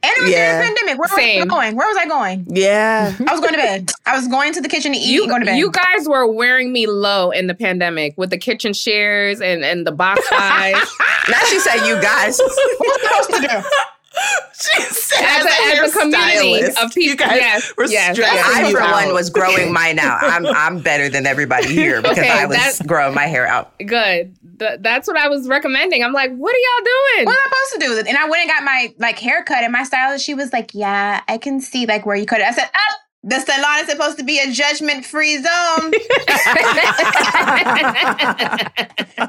[SPEAKER 3] And it was
[SPEAKER 1] Yeah.
[SPEAKER 3] during the pandemic. Where
[SPEAKER 5] Same.
[SPEAKER 3] was I going? Where was I going?
[SPEAKER 1] Yeah.
[SPEAKER 3] I was going to bed. I was going to the kitchen to eat
[SPEAKER 5] You,
[SPEAKER 3] and go to bed.
[SPEAKER 5] you guys were wearing me low in the pandemic with the kitchen shares and, and the box eyes.
[SPEAKER 4] Now she said, "You guys."
[SPEAKER 3] what was I supposed to do?
[SPEAKER 1] She said
[SPEAKER 5] As a- as a
[SPEAKER 1] your
[SPEAKER 5] community
[SPEAKER 1] stylist.
[SPEAKER 5] of people-
[SPEAKER 1] You guys
[SPEAKER 5] yes,
[SPEAKER 1] were
[SPEAKER 5] yes,
[SPEAKER 1] stressing
[SPEAKER 5] yes.
[SPEAKER 4] I,
[SPEAKER 1] you
[SPEAKER 4] for one, was growing mine out. I'm I'm better than everybody here because
[SPEAKER 5] Okay,
[SPEAKER 4] I was
[SPEAKER 5] that-
[SPEAKER 4] growing my hair out.
[SPEAKER 5] Good. Th- that's what I was recommending. I'm like, what are y'all doing?
[SPEAKER 3] What am I supposed to do? And I went and got my like haircut, and my stylist, she was like, "Yeah, I can see like where you cut it." I said, "Oh, the salon is supposed to be a judgment-free zone.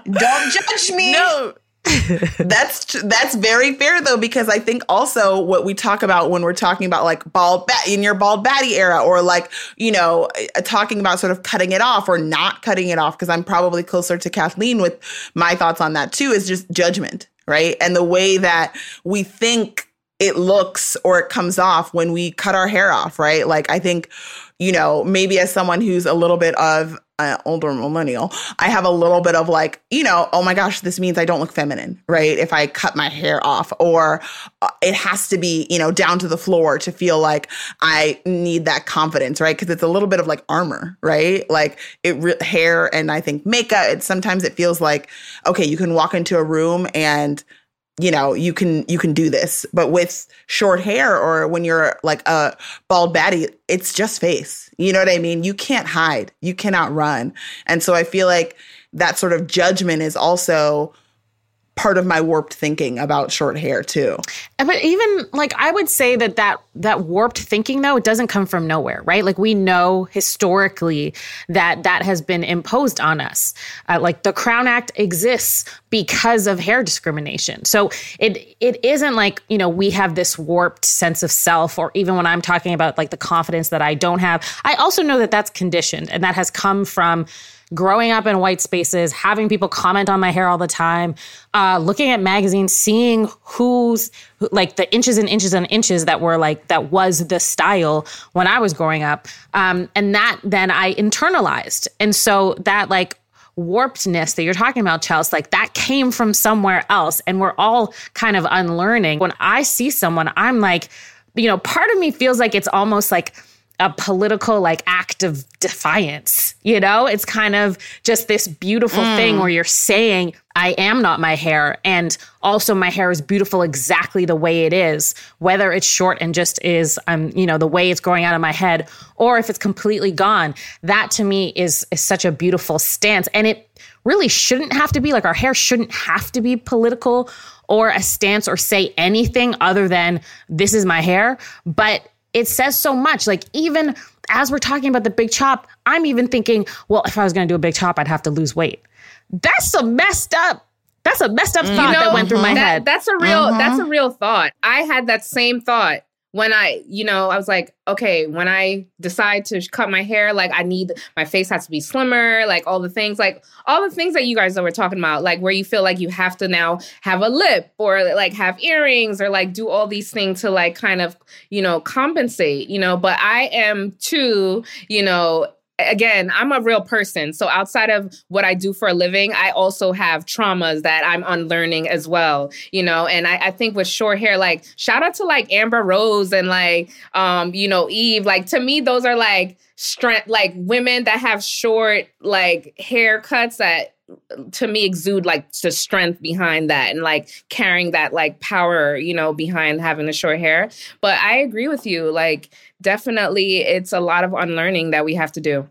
[SPEAKER 3] Don't judge me."
[SPEAKER 1] No. that's that's very fair though because I think also what we talk about when we're talking about like bald in your bald batty era or like you know talking about sort of cutting it off or not cutting it off because I'm probably closer to Kathleen with my thoughts on that too is just judgment right? And the way that we think it looks or it comes off when we cut our hair off right? Like I think you know maybe as someone who's a little bit of older millennial, I have a little bit of like, you know, oh my gosh, this means I don't look feminine, right? If I cut my hair off, or uh, it has to be, you know, down to the floor to feel like I need that confidence, right? Because it's a little bit of like armor, right? Like it re- hair and I think makeup. It sometimes it feels like okay, you can walk into a room and you know you can you can do this but with short hair or when you're like a bald baddie it's just face you know what i mean? You can't hide you cannot run. And so i feel like that sort of judgment is also part of my warped thinking about short hair too
[SPEAKER 2] But even like I would say that that that warped thinking though it doesn't come from nowhere, right? Like we know historically that that has been imposed on us. Uh, like the Crown Act exists because of hair discrimination. So it it isn't like you know we have this warped sense of self, or even when I'm talking about like the confidence that I don't have, I also know that that's conditioned and that has come from growing up in white spaces, having people comment on my hair all the time, uh, looking at magazines, seeing who's who- like the inches and inches and inches that were like that was the style when I was growing up, um, and that then I internalized, and so that like warpedness that you're talking about, Chelsea, like that came from somewhere else, and we're all kind of unlearning. When I see someone, I'm like, you know, part of me feels like it's almost like a political like act of defiance you know? It's kind of just this beautiful thing where you're saying i am not my hair and also my hair is beautiful exactly the way it is whether it's short and just is um you know the way it's growing out of my head or if it's completely gone. That to me is is such a beautiful stance and it really shouldn't have to be. Like our hair shouldn't have to be political or a stance or say anything other than this is my hair but it says so much. Like even as we're talking about the big chop, I'm even thinking, well, if I was going to do a big chop, I'd have to lose weight. That's a messed up. That's a messed up mm. thought that went through my
[SPEAKER 5] that-
[SPEAKER 2] head.
[SPEAKER 5] That's a real that's a uh-huh. real thought. I had that same thought when I, you know, I was like, okay, when I decide to cut my hair, like I need my face has to be slimmer, like all the things, like all the things that you guys were talking about, like where you feel like you have to now have a lip or like have earrings or like do all these things to like kind of, you know, compensate, you know, but I am too, you know, again, I'm a real person. So outside of what I do for a living, I also have traumas that I'm unlearning as well, you know. And I, I think with short hair, like shout out to like Amber Rose and like um, you know, Eve. Like to me, those are like strength like women that have short like haircuts that to me exude like the strength behind that and like carrying that like power, you know, behind having the short hair. But I agree with you. Like definitely it's a lot of unlearning that we have to do.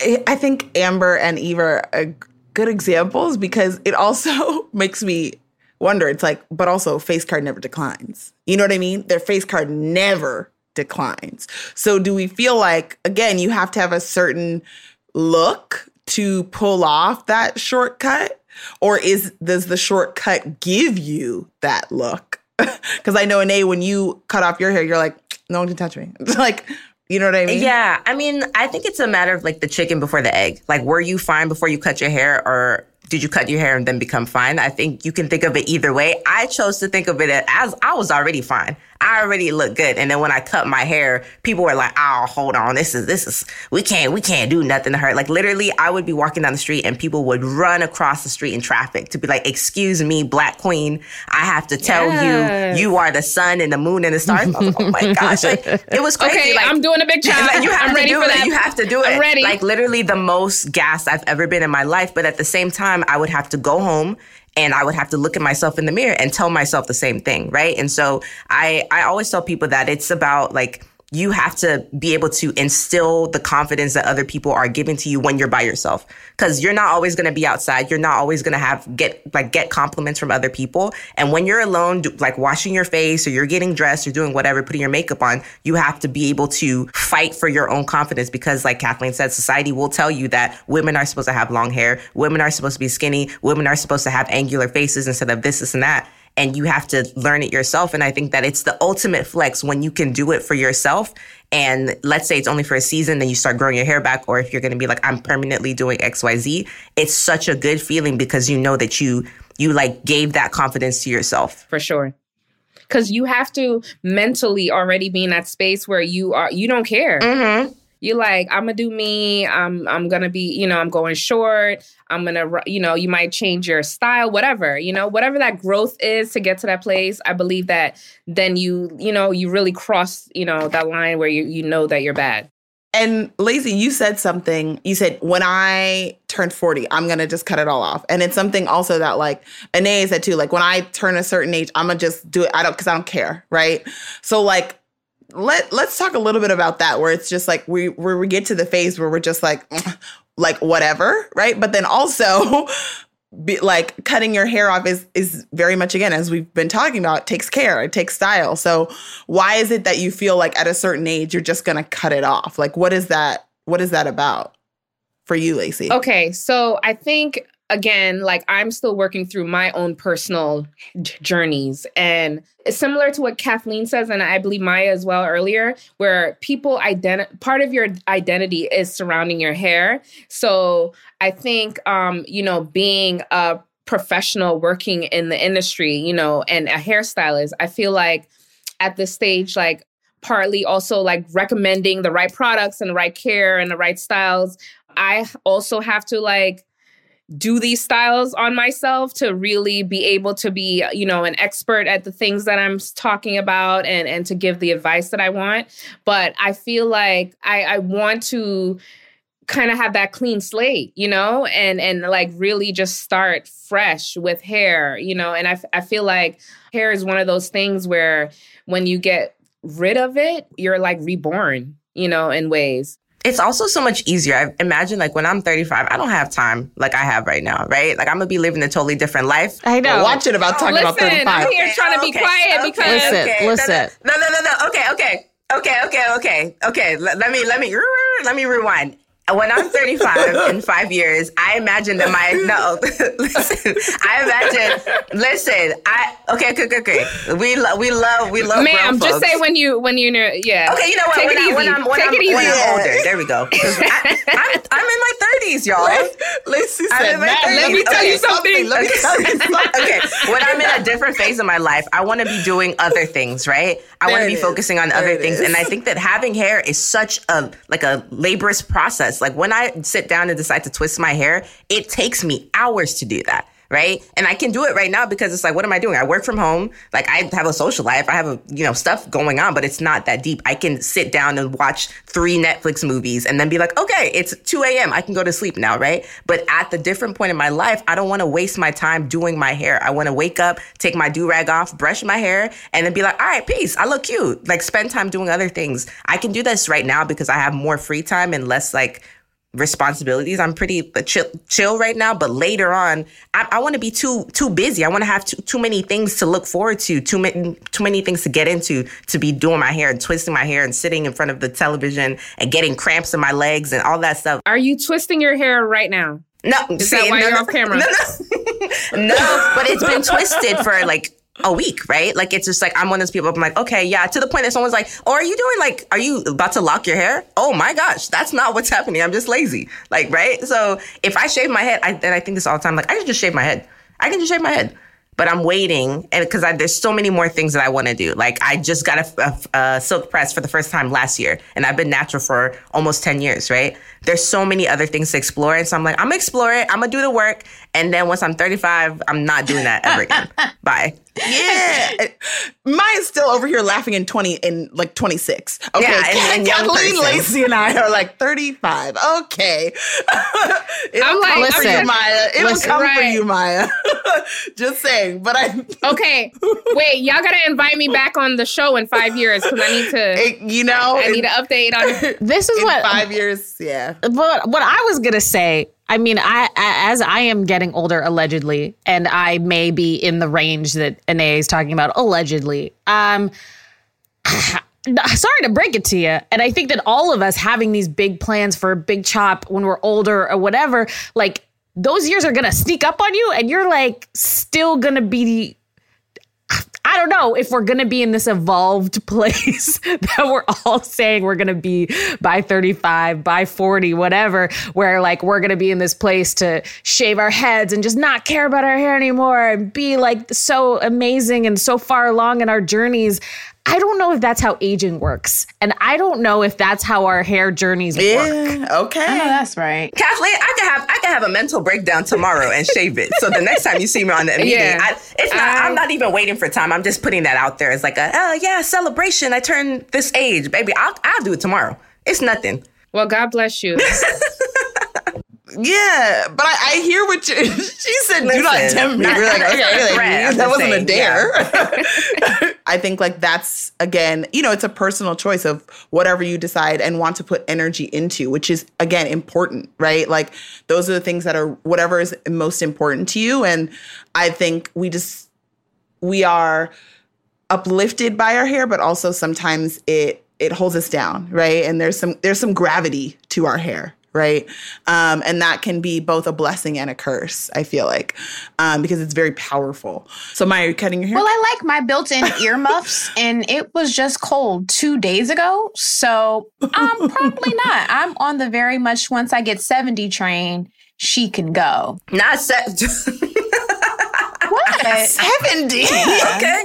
[SPEAKER 1] I think Amber and Eva are uh, good examples because it also makes me wonder. It's like, but also face card never declines. You know what I mean? Their face card never declines. So do we feel like again you have to have a certain look to pull off that shortcut? Or is does the shortcut give you that look? Because I know Ineye, when you cut off your hair, you're like, no one can touch me. Like, you know what I mean?
[SPEAKER 4] Yeah. I mean, I think it's a matter of like the chicken before the egg. Like, were you fine before you cut your hair or did you cut your hair and then become fine? I think you can think of it either way. I chose to think of it as I was already fine. I already look good. And then when I cut my hair, people were like, oh, hold on. This is, this is, we can't, we can't do nothing to her. Like literally, I would be walking down the street and people would run across the street in traffic to be like, excuse me, black queen. I have to tell
[SPEAKER 5] Yes.
[SPEAKER 4] you, you are the sun and the moon and the stars. Like, oh my gosh. Like, it was crazy.
[SPEAKER 5] Okay,
[SPEAKER 4] like,
[SPEAKER 5] I'm doing a big job.
[SPEAKER 4] like you have
[SPEAKER 5] I'm
[SPEAKER 4] to
[SPEAKER 5] ready
[SPEAKER 4] do
[SPEAKER 5] for
[SPEAKER 4] it.
[SPEAKER 5] that.
[SPEAKER 4] You have to do it.
[SPEAKER 5] I'm ready.
[SPEAKER 4] Like literally the most gas I've ever been in my life. But at the same time, I would have to go home and I would have to look at myself in the mirror and tell myself the same thing, right? And so I I always tell people that it's about like you have to be able to instill the confidence that other people are giving to you when you're by yourself. Because you're not always going to be outside. You're not always going to have get like get compliments from other people. And when you're alone do, like washing your face or you're getting dressed or doing whatever putting your makeup on you have to be able to fight for your own confidence because like kathleen said society will tell you that women are supposed to have long hair women are supposed to be skinny women are supposed to have angular faces instead of this this and that and you have to learn it yourself. And I think that it's the ultimate flex when you can do it for yourself. And let's say it's only for a season, then you start growing your hair back, or if you're going to be like, I'm permanently doing X, Y, Z. It's such a good feeling because you know that you you like gave that confidence to yourself.
[SPEAKER 5] for sure because you have to mentally already be in that space where you are you don't care
[SPEAKER 4] Mm-hmm.
[SPEAKER 5] You're like i'm gonna do me i'm i'm gonna be you know i'm going short i'm gonna you know you might change your style whatever you know whatever that growth is to get to that place i believe that then you you know you really cross you know that line where you you know that you're bad
[SPEAKER 1] And Lacy, you said something. You said, when I turn 40, I'm going to just cut it all off. And it's something also that, like, Ineye said too, like, when I turn a certain age, I'm going to just do it. I don't, because I don't care. Right. So, like, let, let's talk a little bit about that, where it's just like we, we get to the phase where we're just like, like, whatever. Right. But then also, be, like cutting your hair off is is very much again as we've been talking about takes care it takes style so why is it that you feel like at a certain age you're just gonna cut it off like what is that what is that about for you Lacy
[SPEAKER 5] Okay, so I think again, like I'm still working through my own personal j- journeys, and similar to what Kathleen says, and I believe Maya as well earlier, where people identi- part of your identity is surrounding your hair. So I think, um, you know, being a professional working in the industry, you know, and a hairstylist, I feel like at this stage, like partly also like recommending the right products and the right care and the right styles I also have to like do these styles on myself to really be able to be you know an expert at the things that i'm talking about and and to give the advice that i want. But i feel like i i want to kind of have that clean slate you know and and like really just start fresh with hair you know and i, I feel like hair is one of those things where when you get rid of it you're like reborn you know in ways
[SPEAKER 4] It's also so much easier. I imagine like when I'm 35, I don't have time like I have right now, right? Like I'm gonna be living a totally different life.
[SPEAKER 2] I know.
[SPEAKER 1] watch it about talking about
[SPEAKER 5] Listen,
[SPEAKER 1] 35
[SPEAKER 5] I'm here trying to be quiet because
[SPEAKER 2] Listen, listen.
[SPEAKER 4] No, no, no, no. Okay, okay, okay, okay, okay, okay. Let, let me, let me, let me rewind. When I'm 35 in five years, I imagine that my no. listen, I imagine. Listen, I okay, okay, okay. okay. We love, we love, we love.
[SPEAKER 5] Ma'am, just
[SPEAKER 4] folks.
[SPEAKER 5] say when you when you're yeah.
[SPEAKER 4] Okay, you know what?
[SPEAKER 5] Take
[SPEAKER 4] when,
[SPEAKER 5] it
[SPEAKER 4] I,
[SPEAKER 5] easy.
[SPEAKER 4] when I'm when
[SPEAKER 5] Take
[SPEAKER 4] I'm,
[SPEAKER 5] it easy.
[SPEAKER 4] when I'm older, there we go. I, I'm, I'm in my 30s, y'all.
[SPEAKER 1] Lacy
[SPEAKER 4] I'm
[SPEAKER 1] said "Matt,
[SPEAKER 5] Let me tell you something.
[SPEAKER 1] let me tell you something
[SPEAKER 4] okay, when I'm in a different phase of my life, I want to be doing other things, right? I want to be
[SPEAKER 1] is.
[SPEAKER 4] focusing on
[SPEAKER 1] There
[SPEAKER 4] other things,
[SPEAKER 1] is.
[SPEAKER 4] and I think that having hair is such a like a laborious process. Like when I sit down and decide to twist my hair, it takes me hours to do that. Right? And I can do it right now because it's like, what am I doing? I work from home. Like I have a social life. I have a, you know, stuff going on, but it's not that deep. I can sit down and watch three Netflix movies and then be like, okay, it's 2 a.m. I can go to sleep now, right? But at the different point in my life, I don't want to waste my time doing my hair. I want to wake up, take my do rag off, brush my hair, and then be like, all right, peace. I look cute. Like spend time doing other things. I can do this right now because I have more free time and less like responsibilities. I'm pretty uh, chill, chill right now, but later on, I, I want to be too too busy. I want to have too, too many things to look forward to, too many too many things to get into, to be doing my hair and twisting my hair and sitting in front of the television and getting cramps in my legs and all that stuff.
[SPEAKER 5] Are you twisting your hair right now?
[SPEAKER 4] No,
[SPEAKER 5] is see, that why
[SPEAKER 4] no,
[SPEAKER 5] you're
[SPEAKER 4] no,
[SPEAKER 5] off camera?
[SPEAKER 4] No, no. no, but it's been twisted for like a week, right? Like it's just like I'm one of those people. I'm like, okay, yeah. To the point that someone's like, "Oh, are you doing like, are you about to lock your hair?" Oh my gosh, that's not what's happening. I'm just lazy, like right. So if I shave my head, I, and I think this all the time, like I can just shave my head. I can just shave my head. But I'm waiting, and because there's so many more things that I want to do. Like I just got a, a, a silk press for the first time last year, and I've been natural for almost ten years, right? There's so many other things to explore. And so I'm like, I'm gonna explore it. I'm gonna do the work. And then once I'm 35, I'm not doing that ever again. Bye.
[SPEAKER 1] Yeah. Maya's still over here laughing in 20 in like 26. Okay.
[SPEAKER 4] Yeah, and- and young
[SPEAKER 1] Kathleen
[SPEAKER 4] person.
[SPEAKER 1] Lacy and I are like 35. Okay. It'll
[SPEAKER 5] I'm like,
[SPEAKER 1] come for
[SPEAKER 2] Listen,
[SPEAKER 1] you, Maya. It'll
[SPEAKER 2] listen.
[SPEAKER 1] come for you, Maya. Just saying. But I
[SPEAKER 5] Okay, wait, y'all gotta invite me back on the show in five years because I need to.
[SPEAKER 1] it- you know,
[SPEAKER 5] I need
[SPEAKER 1] in,
[SPEAKER 5] an update on.
[SPEAKER 2] This is
[SPEAKER 1] in
[SPEAKER 2] what
[SPEAKER 1] five years, yeah.
[SPEAKER 2] But what I was gonna say, I mean, I, as I am getting older, allegedly, and I may be in the range that Ineye is talking about, allegedly. Um, sorry to break it to you, and I think that all of us having these big plans for a big chop when we're older or whatever, like those years are gonna sneak up on you, and you're like still gonna be I don't know if we're going to be in this evolved place that we're all saying we're going to be by 35, by 40, whatever, where like we're going to be in this place to shave our heads and just not care about our hair anymore and be like so amazing and so far along in our journeys. I don't know if that's how aging works. And I don't know if that's how our hair journeys work.
[SPEAKER 1] Yeah.
[SPEAKER 3] I know
[SPEAKER 1] Okay.
[SPEAKER 3] that's right.
[SPEAKER 4] Kathleen, I can have I can have a mental breakdown tomorrow and shave it. So the next time you see me on the meeting,
[SPEAKER 5] Yeah.
[SPEAKER 4] I, it's not.
[SPEAKER 5] I-
[SPEAKER 4] I'm not even waiting for time. I'm just putting that out there as like a oh yeah celebration. I turned this age, baby. I'll I'll do it tomorrow. It's nothing.
[SPEAKER 5] Well, God bless you.
[SPEAKER 1] Yeah, but I, I hear what you. She said, "Do not
[SPEAKER 4] Listen,
[SPEAKER 1] tempt me."
[SPEAKER 4] not-
[SPEAKER 1] We're like,
[SPEAKER 4] not a
[SPEAKER 1] okay, like,
[SPEAKER 4] threat, I'm
[SPEAKER 1] that wasn't a
[SPEAKER 4] saying,
[SPEAKER 1] dare. I think like that's again, you know, it's a personal choice of whatever you decide and want to put energy into, which is again important, right? Like those are the things that are whatever is most important to you, and I think we just we are uplifted by our hair, but also sometimes it it holds us down, right? And there's some there's some gravity to our hair, right? Um, and that can be both a blessing and a curse. I feel like um, because it's very powerful. So, Maya, are you cutting your hair?
[SPEAKER 3] Well, I like my built-in earmuffs, and it was just cold two days ago. So um, probably not. I'm on the very much once I get 70 train, she can go.
[SPEAKER 4] Not set.
[SPEAKER 3] What?
[SPEAKER 1] Seventy.
[SPEAKER 4] okay.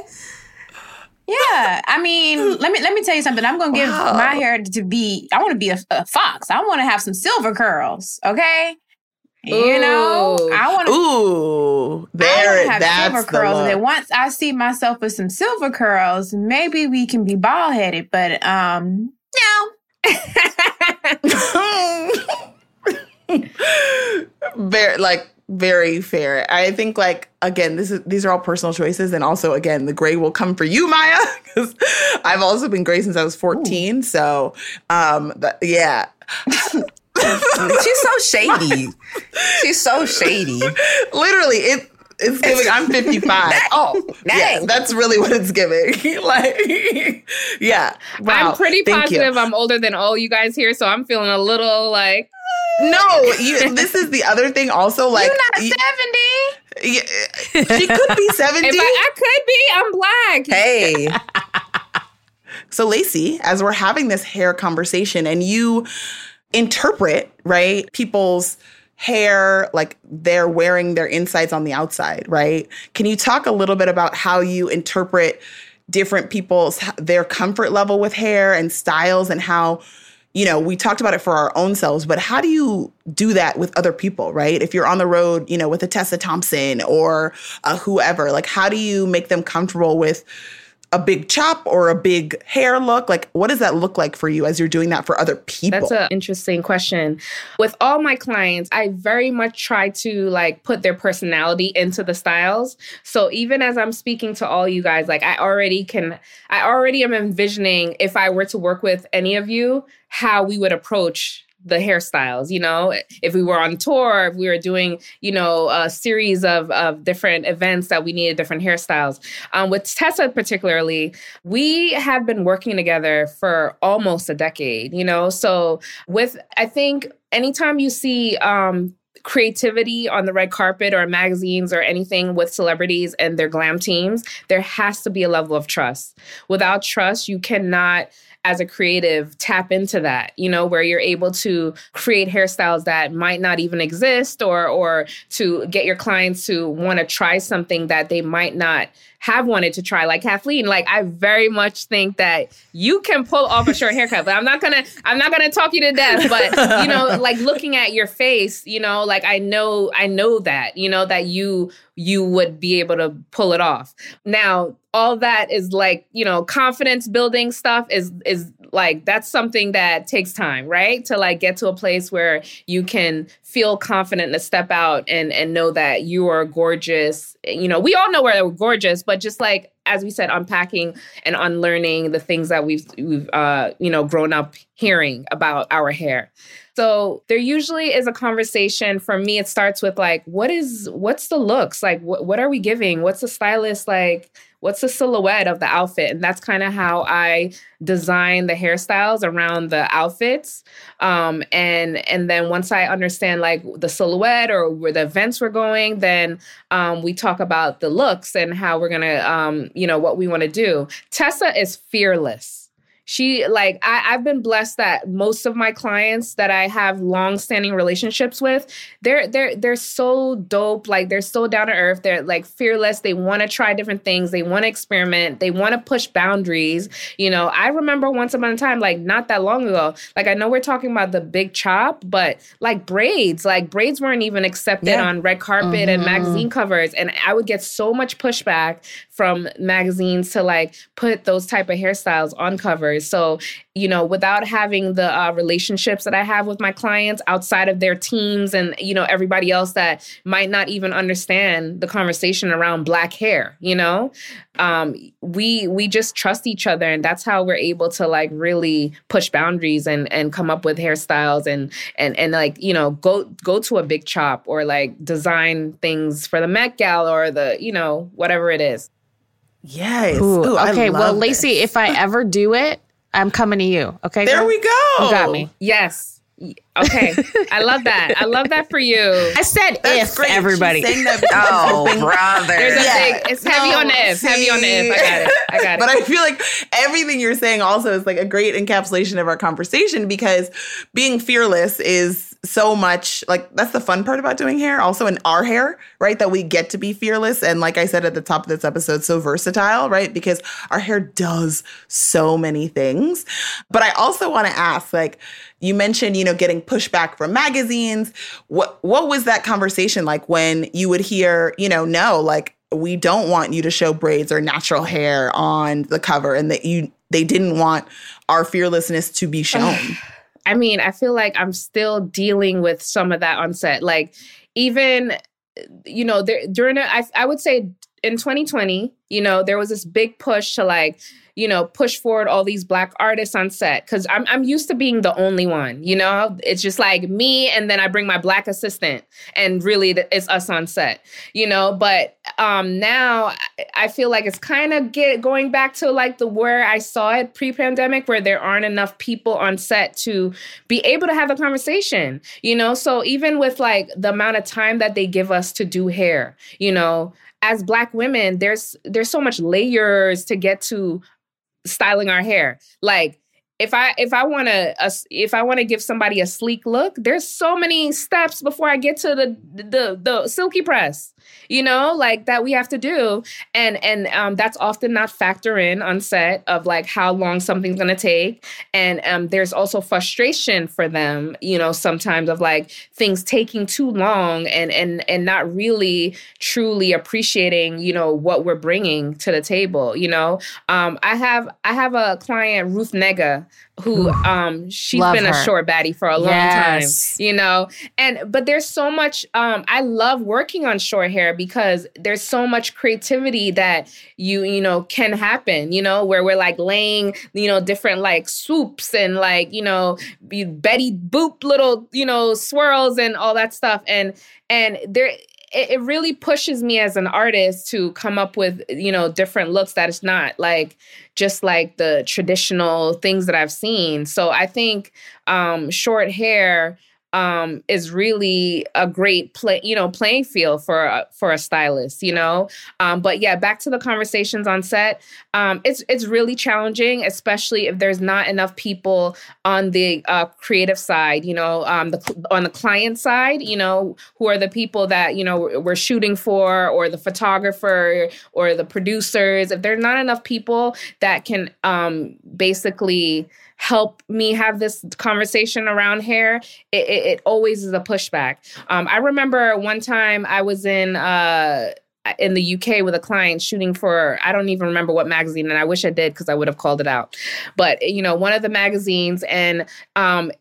[SPEAKER 3] Yeah, I mean, let me let me tell you something. I'm gonna give
[SPEAKER 1] Wow.
[SPEAKER 3] my hair to be. I want to be a, a fox. I want to have some silver curls. Okay, you know, I want to.
[SPEAKER 1] Ooh,
[SPEAKER 3] I
[SPEAKER 1] there.
[SPEAKER 3] want to have
[SPEAKER 1] That's
[SPEAKER 3] silver
[SPEAKER 1] the
[SPEAKER 3] curls, and then once I see myself with some silver curls, maybe we can be bald headed. But um, no,
[SPEAKER 1] very like very fair. I think like again, this is these are all personal choices, and also again, the gray will come for you, Maya, because I've also been gray since I was fourteen. So, um, th- yeah,
[SPEAKER 4] She's so shady. She's so shady.
[SPEAKER 1] literally it. It's giving. I'm 55. Oh, yeah,
[SPEAKER 4] Dang.
[SPEAKER 1] that's really what it's giving. like, yeah. Wow.
[SPEAKER 5] I'm pretty
[SPEAKER 1] Thank you.
[SPEAKER 5] positive I'm older than all you guys here, so I'm feeling a little like
[SPEAKER 1] No, you. This is the other thing. Also, like,
[SPEAKER 3] you're not seventy.
[SPEAKER 1] she could be 70.
[SPEAKER 5] I, I could be, I'm black.
[SPEAKER 4] Hey,
[SPEAKER 1] So, Lacy, as we're having this hair conversation and you interpret, right, people's hair, like they're wearing their insides on the outside, right? Can you talk a little bit about how you interpret different people's their comfort level with hair and styles and how you know, we talked about it for our own selves, but how do you do that with other people, right? If you're on the road, you know, with a Tessa Thompson or whoever, like, how do you make them comfortable with a big chop or a big hair look? Like, what does that look like for you as you're doing that for other people?
[SPEAKER 5] That's an interesting question. With all my clients, I very much try to like put their personality into the styles. So even as I'm speaking to all you guys, like I already can, I already am envisioning if I were to work with any of you, how we would approach the hairstyles you know? If we were on tour if we were doing you know a series of, of different events that we needed different hairstyles. Um, with tessa particularly we have been working together for almost a decade you know? So with i think anytime you see um, creativity on the red carpet or magazines or anything with celebrities and their glam teams, there has to be a level of trust. Without trust, you cannot as a creative tap into that you know where you're able to create hairstyles that might not even exist or or to get your clients to want to try something that they might not have wanted to try like Kathleen like I very much think that you can pull off a short haircut but I'm not to I'm not to talk you to death but you know like looking at your face you know like I know I know that you know that you you would be able to pull it off. Now all that is like you know confidence building stuff is is like that's something that takes time right? To like get to a place where you can feel confident to step out and and know that you are gorgeous. You know we all know we're gorgeous but just like as we said unpacking and unlearning the things that we've we've uh you know grown up hearing about our hair. So there usually is a conversation. For me it starts with like what is what's the looks? Like wh- what are we giving? What's the stylist like what's the silhouette of the outfit? And that's kind of how i design the hairstyles around the outfits. Um, and and then once i understand like the silhouette or where the events we're going then um, we talk about the looks and how we're gonna um, you know what we want to do. Tessa is fearless she like I, have been blessed that most of my clients that I have long-standing relationships with, they're they're they're so dope. Like they're so down to earth. They're like fearless. They want to try different things. They want to experiment. They want to push boundaries. You know, I remember once upon a time, like not that long ago. Like I know we're talking about the big chop, but like braids, like braids weren't even accepted yeah. on red carpet mm-hmm. and magazine covers, and I would get so much pushback from magazines to like put those type of hairstyles on covers. So, you know, without having the uh, relationships that I have with my clients outside of their teams and, you know, everybody else that might not even understand the conversation around black hair, you know, um, we we just trust each other and that's how we're able to like really push boundaries and and come up with hairstyles and and and like you know go go to a big chop or like design things for the Met Gala or the you know whatever it is.
[SPEAKER 1] Yes.
[SPEAKER 2] Ooh, Ooh, okay. Well, Lacy, if I ever do it, I'm coming to you. Okay.
[SPEAKER 1] There
[SPEAKER 2] girl?
[SPEAKER 1] we go.
[SPEAKER 2] You got me.
[SPEAKER 5] Yes. Okay, I love that. I love that for you.
[SPEAKER 2] I said That's if great. everybody.
[SPEAKER 4] oh, brother.
[SPEAKER 5] There's a yeah. big. It's heavy no, on the if. See? Heavy on the if. I got it. I got it.
[SPEAKER 1] But I feel like everything you're saying also is like a great encapsulation of our conversation because being fearless is so much like that's the fun part about doing hair also in our hair right that we get to be fearless and like i said at the top of this episode so versatile right because our hair does so many things but i also want to ask like you mentioned you know getting pushback from magazines. What what was that conversation like when you would hear you know no like we don't want you to show braids or natural hair on the cover and that you they didn't want our fearlessness to be shown?
[SPEAKER 5] I mean, I feel like I'm still dealing with some of that on set. Like, even, you know, there, during it, I, I would say in 2020, you know, there was this big push to like, you know, push forward all these black artists on set because I'm I'm used to being the only one. You know, it's just like me, and then I bring my black assistant, and really it's us on set. You know, but um now I feel like it's kind of get going back to like the where I saw it pre-pandemic, where there aren't enough people on set to be able to have a conversation. You know, so even with like the amount of time that they give us to do hair, you know as black women there's there's so much layers to get to styling our hair. Like if I if I want to if I want to give somebody a sleek look, there's so many steps before I get to the the the silky press you know, like that we have to do. And and um, that's often not factor in on set of like how long something's gonna take. And um, there's also frustration for them, you know, sometimes of like things taking too long and and and not really truly appreciating, you know, what we're bringing to the table. You know, um, I have I have a client Ruth Negga who um she's
[SPEAKER 2] Love
[SPEAKER 5] been
[SPEAKER 2] her.
[SPEAKER 5] a short baddie for a long
[SPEAKER 2] Yes.
[SPEAKER 5] time you know and but there's so much um i love working on short hair because there's so much creativity that you you know can happen you know where we're like laying you know different like swoops and like you know be- betty boop little you know swirls and all that stuff and and there it, it really pushes me as an artist to come up with you know different looks that it's not like just like the traditional things that I've seen. So I think um, short hair um, is really a great play, you know, playing field for a, for a stylist, you know. Um, but yeah, back to the conversations on set. Um, it's it's really challenging, especially if there's not enough people on the uh, creative side, you know, um, the on the client side, you know, who are the people that you know we're shooting for, or the photographer, or the producers. If there's not enough people that can um, basically help me have this conversation around hair, it, it, it always is a pushback. Um, I remember one time I was in. Uh, in the UK with a client shooting for I don't even remember what magazine and I wish I did because I would have called it out. But you know, one of the magazines and um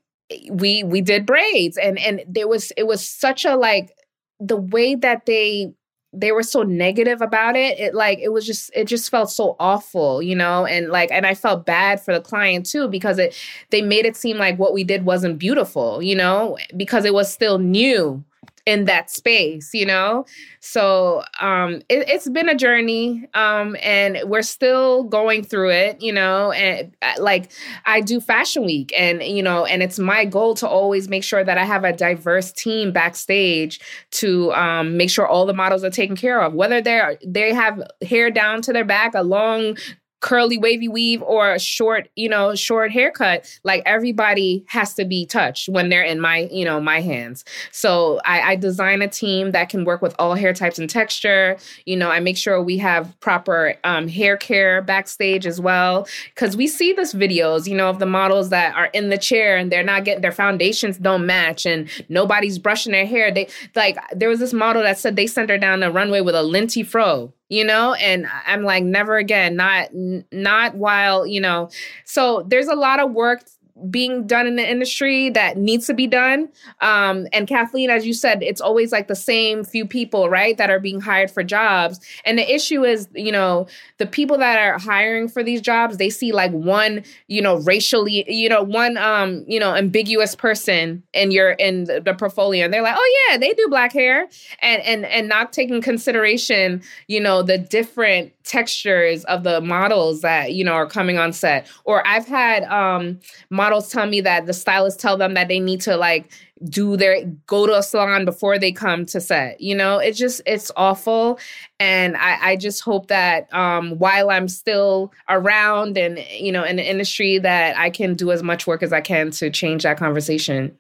[SPEAKER 5] we we did braids and and there was it was such a like the way that they they were so negative about it it like it was just it just felt so awful you know? And like and i felt bad for the client too because it they made it seem like what we did wasn't beautiful you know? Because it was still new in that space you know? So um it, it's been a journey um and we're still going through it you know? And uh, like i do fashion week and you know and it's my goal to always make sure that i have a diverse team backstage to um make sure all the models are taken care of whether they're they have hair down to their back a long curly wavy weave or a short you know short haircut like everybody has to be touched when they're in my you know my hands. So I, I design a team that can work with all hair types and texture. You know i make sure we have proper um, hair care backstage as well. Because we see this videos you know of the models that are in the chair and they're not getting their foundations don't match and nobody's brushing their hair. They like there was this model that said they sent her down the runway with a linty fro you know and i'm like never again not not while you know. So there's a lot of work being done in the industry that needs to be done. Um, and kathleen as you said it's always like the same few people right that are being hired for jobs. And the issue is you know the people that are hiring for these jobs they see like one you know racially you know one um you know ambiguous person in your in the, portfolio. And they're like oh yeah they do black hair. And and and not taking consideration you know the different textures of the models that you know are coming on set. Or i've had um models tell me that the stylists tell them that they need to like do their go to a salon before they come to set you know? It's just it's awful. And i i just hope that um while i'm still around and you know in the industry that i can do as much work as i can to change that conversation.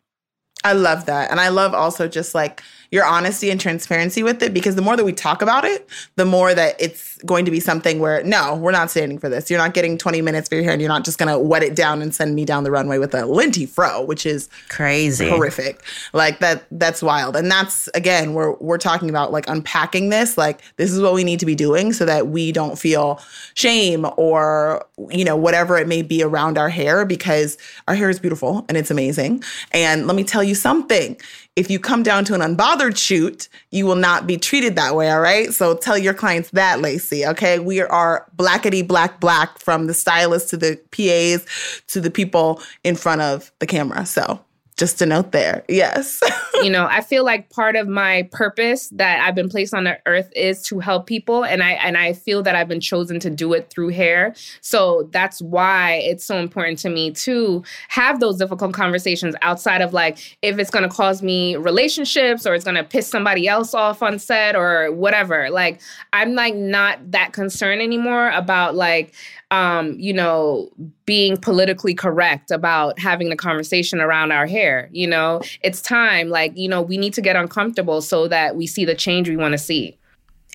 [SPEAKER 1] I love that. And I love also just like your honesty and transparency with it because the more that we talk about it, the more that it's going to be something where, no, we're not standing for this. You're not getting 20 minutes for your hair and you're not just going to wet it down and send me down the runway with a linty fro, which is
[SPEAKER 4] Crazy.
[SPEAKER 1] horrific. Like that that's wild. And that's again, we're we're talking about like unpacking this, like this is what we need to be doing so that we don't feel shame or you know, whatever it may be around our hair because our hair is beautiful and it's amazing. And let me tell you something. If you come down to an unbothered shoot, you will not be treated that way, all right? So tell your clients that, Lacy, okay? We are blackety black black from the stylist to the PAs to the people in front of the camera. So Just a note there. Yes.
[SPEAKER 5] you know, I feel like part of my purpose that I've been placed on the earth is to help people and I and I feel that I've been chosen to do it through hair. So that's why it's so important to me to have those difficult conversations outside of like if it's going to cause me relationships or it's going to piss somebody else off on set or whatever. Like I'm like not that concerned anymore about like um, you know, being politically correct about having the conversation around our hair. You know, it's time. Like, you know, we need to get uncomfortable so that we see the change we want to see.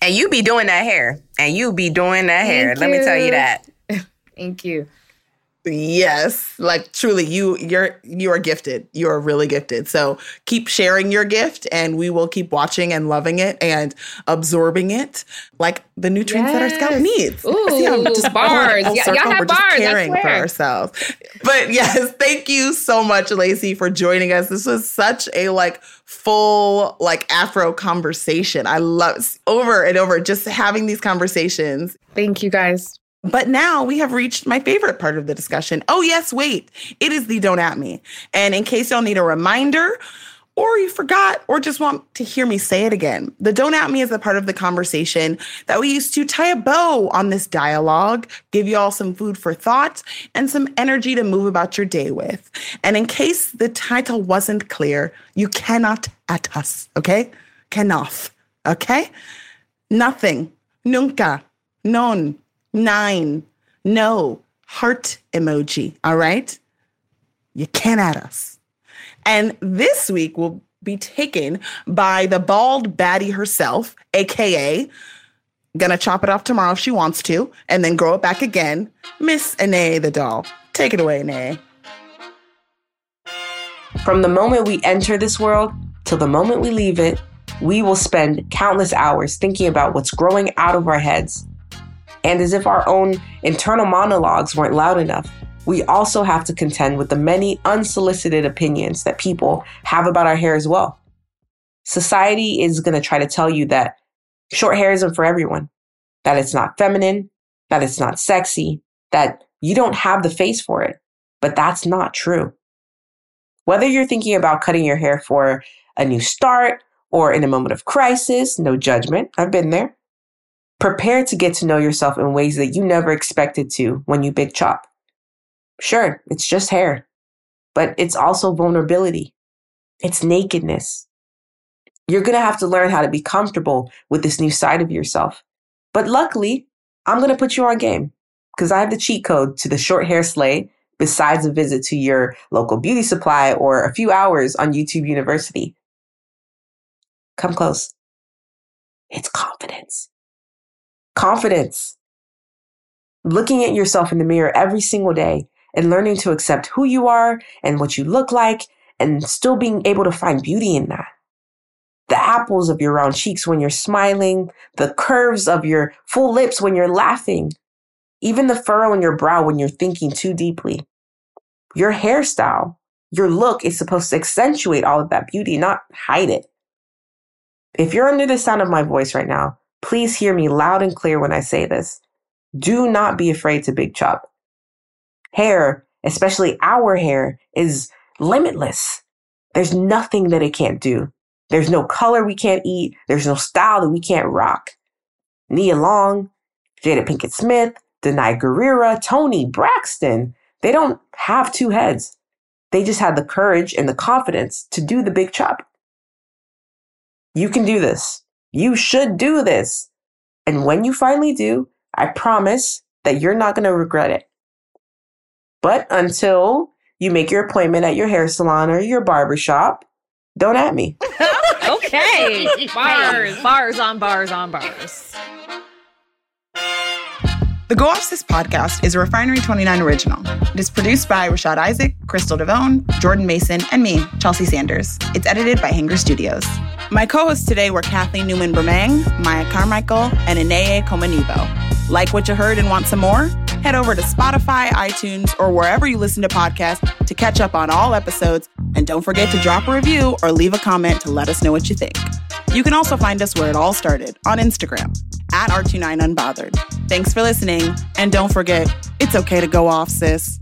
[SPEAKER 4] And you be doing that hair. And you be doing that hair.
[SPEAKER 5] Thank
[SPEAKER 4] Let me tell you
[SPEAKER 5] you.
[SPEAKER 4] that.
[SPEAKER 5] Thank you.
[SPEAKER 1] Yes, like truly you you're you are gifted. You are really gifted. So keep sharing your gift and we will keep watching and loving it and absorbing it like the nutrients that our scalp needs.
[SPEAKER 5] Ooh,
[SPEAKER 1] See I'm just
[SPEAKER 5] bars. Y- y'all have
[SPEAKER 1] We're
[SPEAKER 5] bars, I
[SPEAKER 1] caring for ourselves. But yes, thank you so much Lacy for joining us. This was such a like full like afro conversation. I love over and over just having these conversations
[SPEAKER 5] Thank you guys.
[SPEAKER 1] But now we have reached my favorite part of the discussion. Oh, yes, wait. It is the Don't At Me. And in case y'all need a reminder, or you forgot, or just want to hear me say it again, the Don't At Me is a part of the conversation that we use to tie a bow on this dialogue, give you all some food for thought, and some energy to move about your day with. And in case the title wasn't clear, you cannot at us, okay? Cannot, okay? Nothing, nunca, non, nine, no, heart emoji. All right? You can't at us. And this week will be taken by the bald baddie herself, AKA, gonna chop it off tomorrow if she wants to, and then grow it back again, Miss Ineye the doll. Take it away, Ineye.
[SPEAKER 4] From the moment we enter this world till the moment we leave it, we will spend countless hours thinking about what's growing out of our heads. And as if our own internal monologues weren't loud enough, we also have to contend with the many unsolicited opinions that people have about our hair as well. Society is going to try to tell you that short hair isn't for everyone, that it's not feminine, that it's not sexy, that you don't have the face for it. But that's not true. Whether you're thinking about cutting your hair for a new start or in a moment of crisis, no judgment, I've been there. Prepare to get to know yourself in ways that you never expected to when you big chop. Sure, it's just hair, but it's also vulnerability. It's nakedness. You're going to have to learn how to be comfortable with this new side of yourself. But luckily, I'm going to put you on game because I have the cheat code to the short hair sleigh besides a visit to your local beauty supply or a few hours on YouTube University. Come close. It's confidence. Confidence. Looking at yourself in the mirror every single day and learning to accept who you are and what you look like and still being able to find beauty in that. The apples of your round cheeks when you're smiling, the curves of your full lips when you're laughing, even the furrow in your brow when you're thinking too deeply. Your hairstyle, your look is supposed to accentuate all of that beauty, not hide it. If you're under the sound of my voice right now, please hear me loud and clear when I say this. Do not be afraid to big chop. Hair, especially our hair, is limitless. There's nothing that it can't do. There's no color we can't eat. There's no style that we can't rock. Nia Long, Jada Pinkett Smith, Danai Gurira, Toni Braxton, they don't have two heads. They just had the courage and the confidence to do the big chop. You can do this. You should do this. And when you finally do, I promise that you're not going to regret it. But until you make your appointment at your hair salon or your barber shop, don't at me.
[SPEAKER 2] Okay. bars. Bars on bars on bars.
[SPEAKER 1] The Go Off Sis podcast is a Refinery 29 original. It is produced by Rashad Isaac, Crystal Devone, Jordan Mason, and me, Chelsea Sanders. It's edited by Hanger Studios. My co hosts today were Kathleen Newman Bremang, Maya Carmichael, and Ineye Komonibo. Like what you heard and want some more? Head over to Spotify, iTunes, or wherever you listen to podcasts to catch up on all episodes. And don't forget to drop a review or leave a comment to let us know what you think. You can also find us where it all started on Instagram at R29Unbothered. Thanks for listening, and don't forget, it's okay to go off, sis.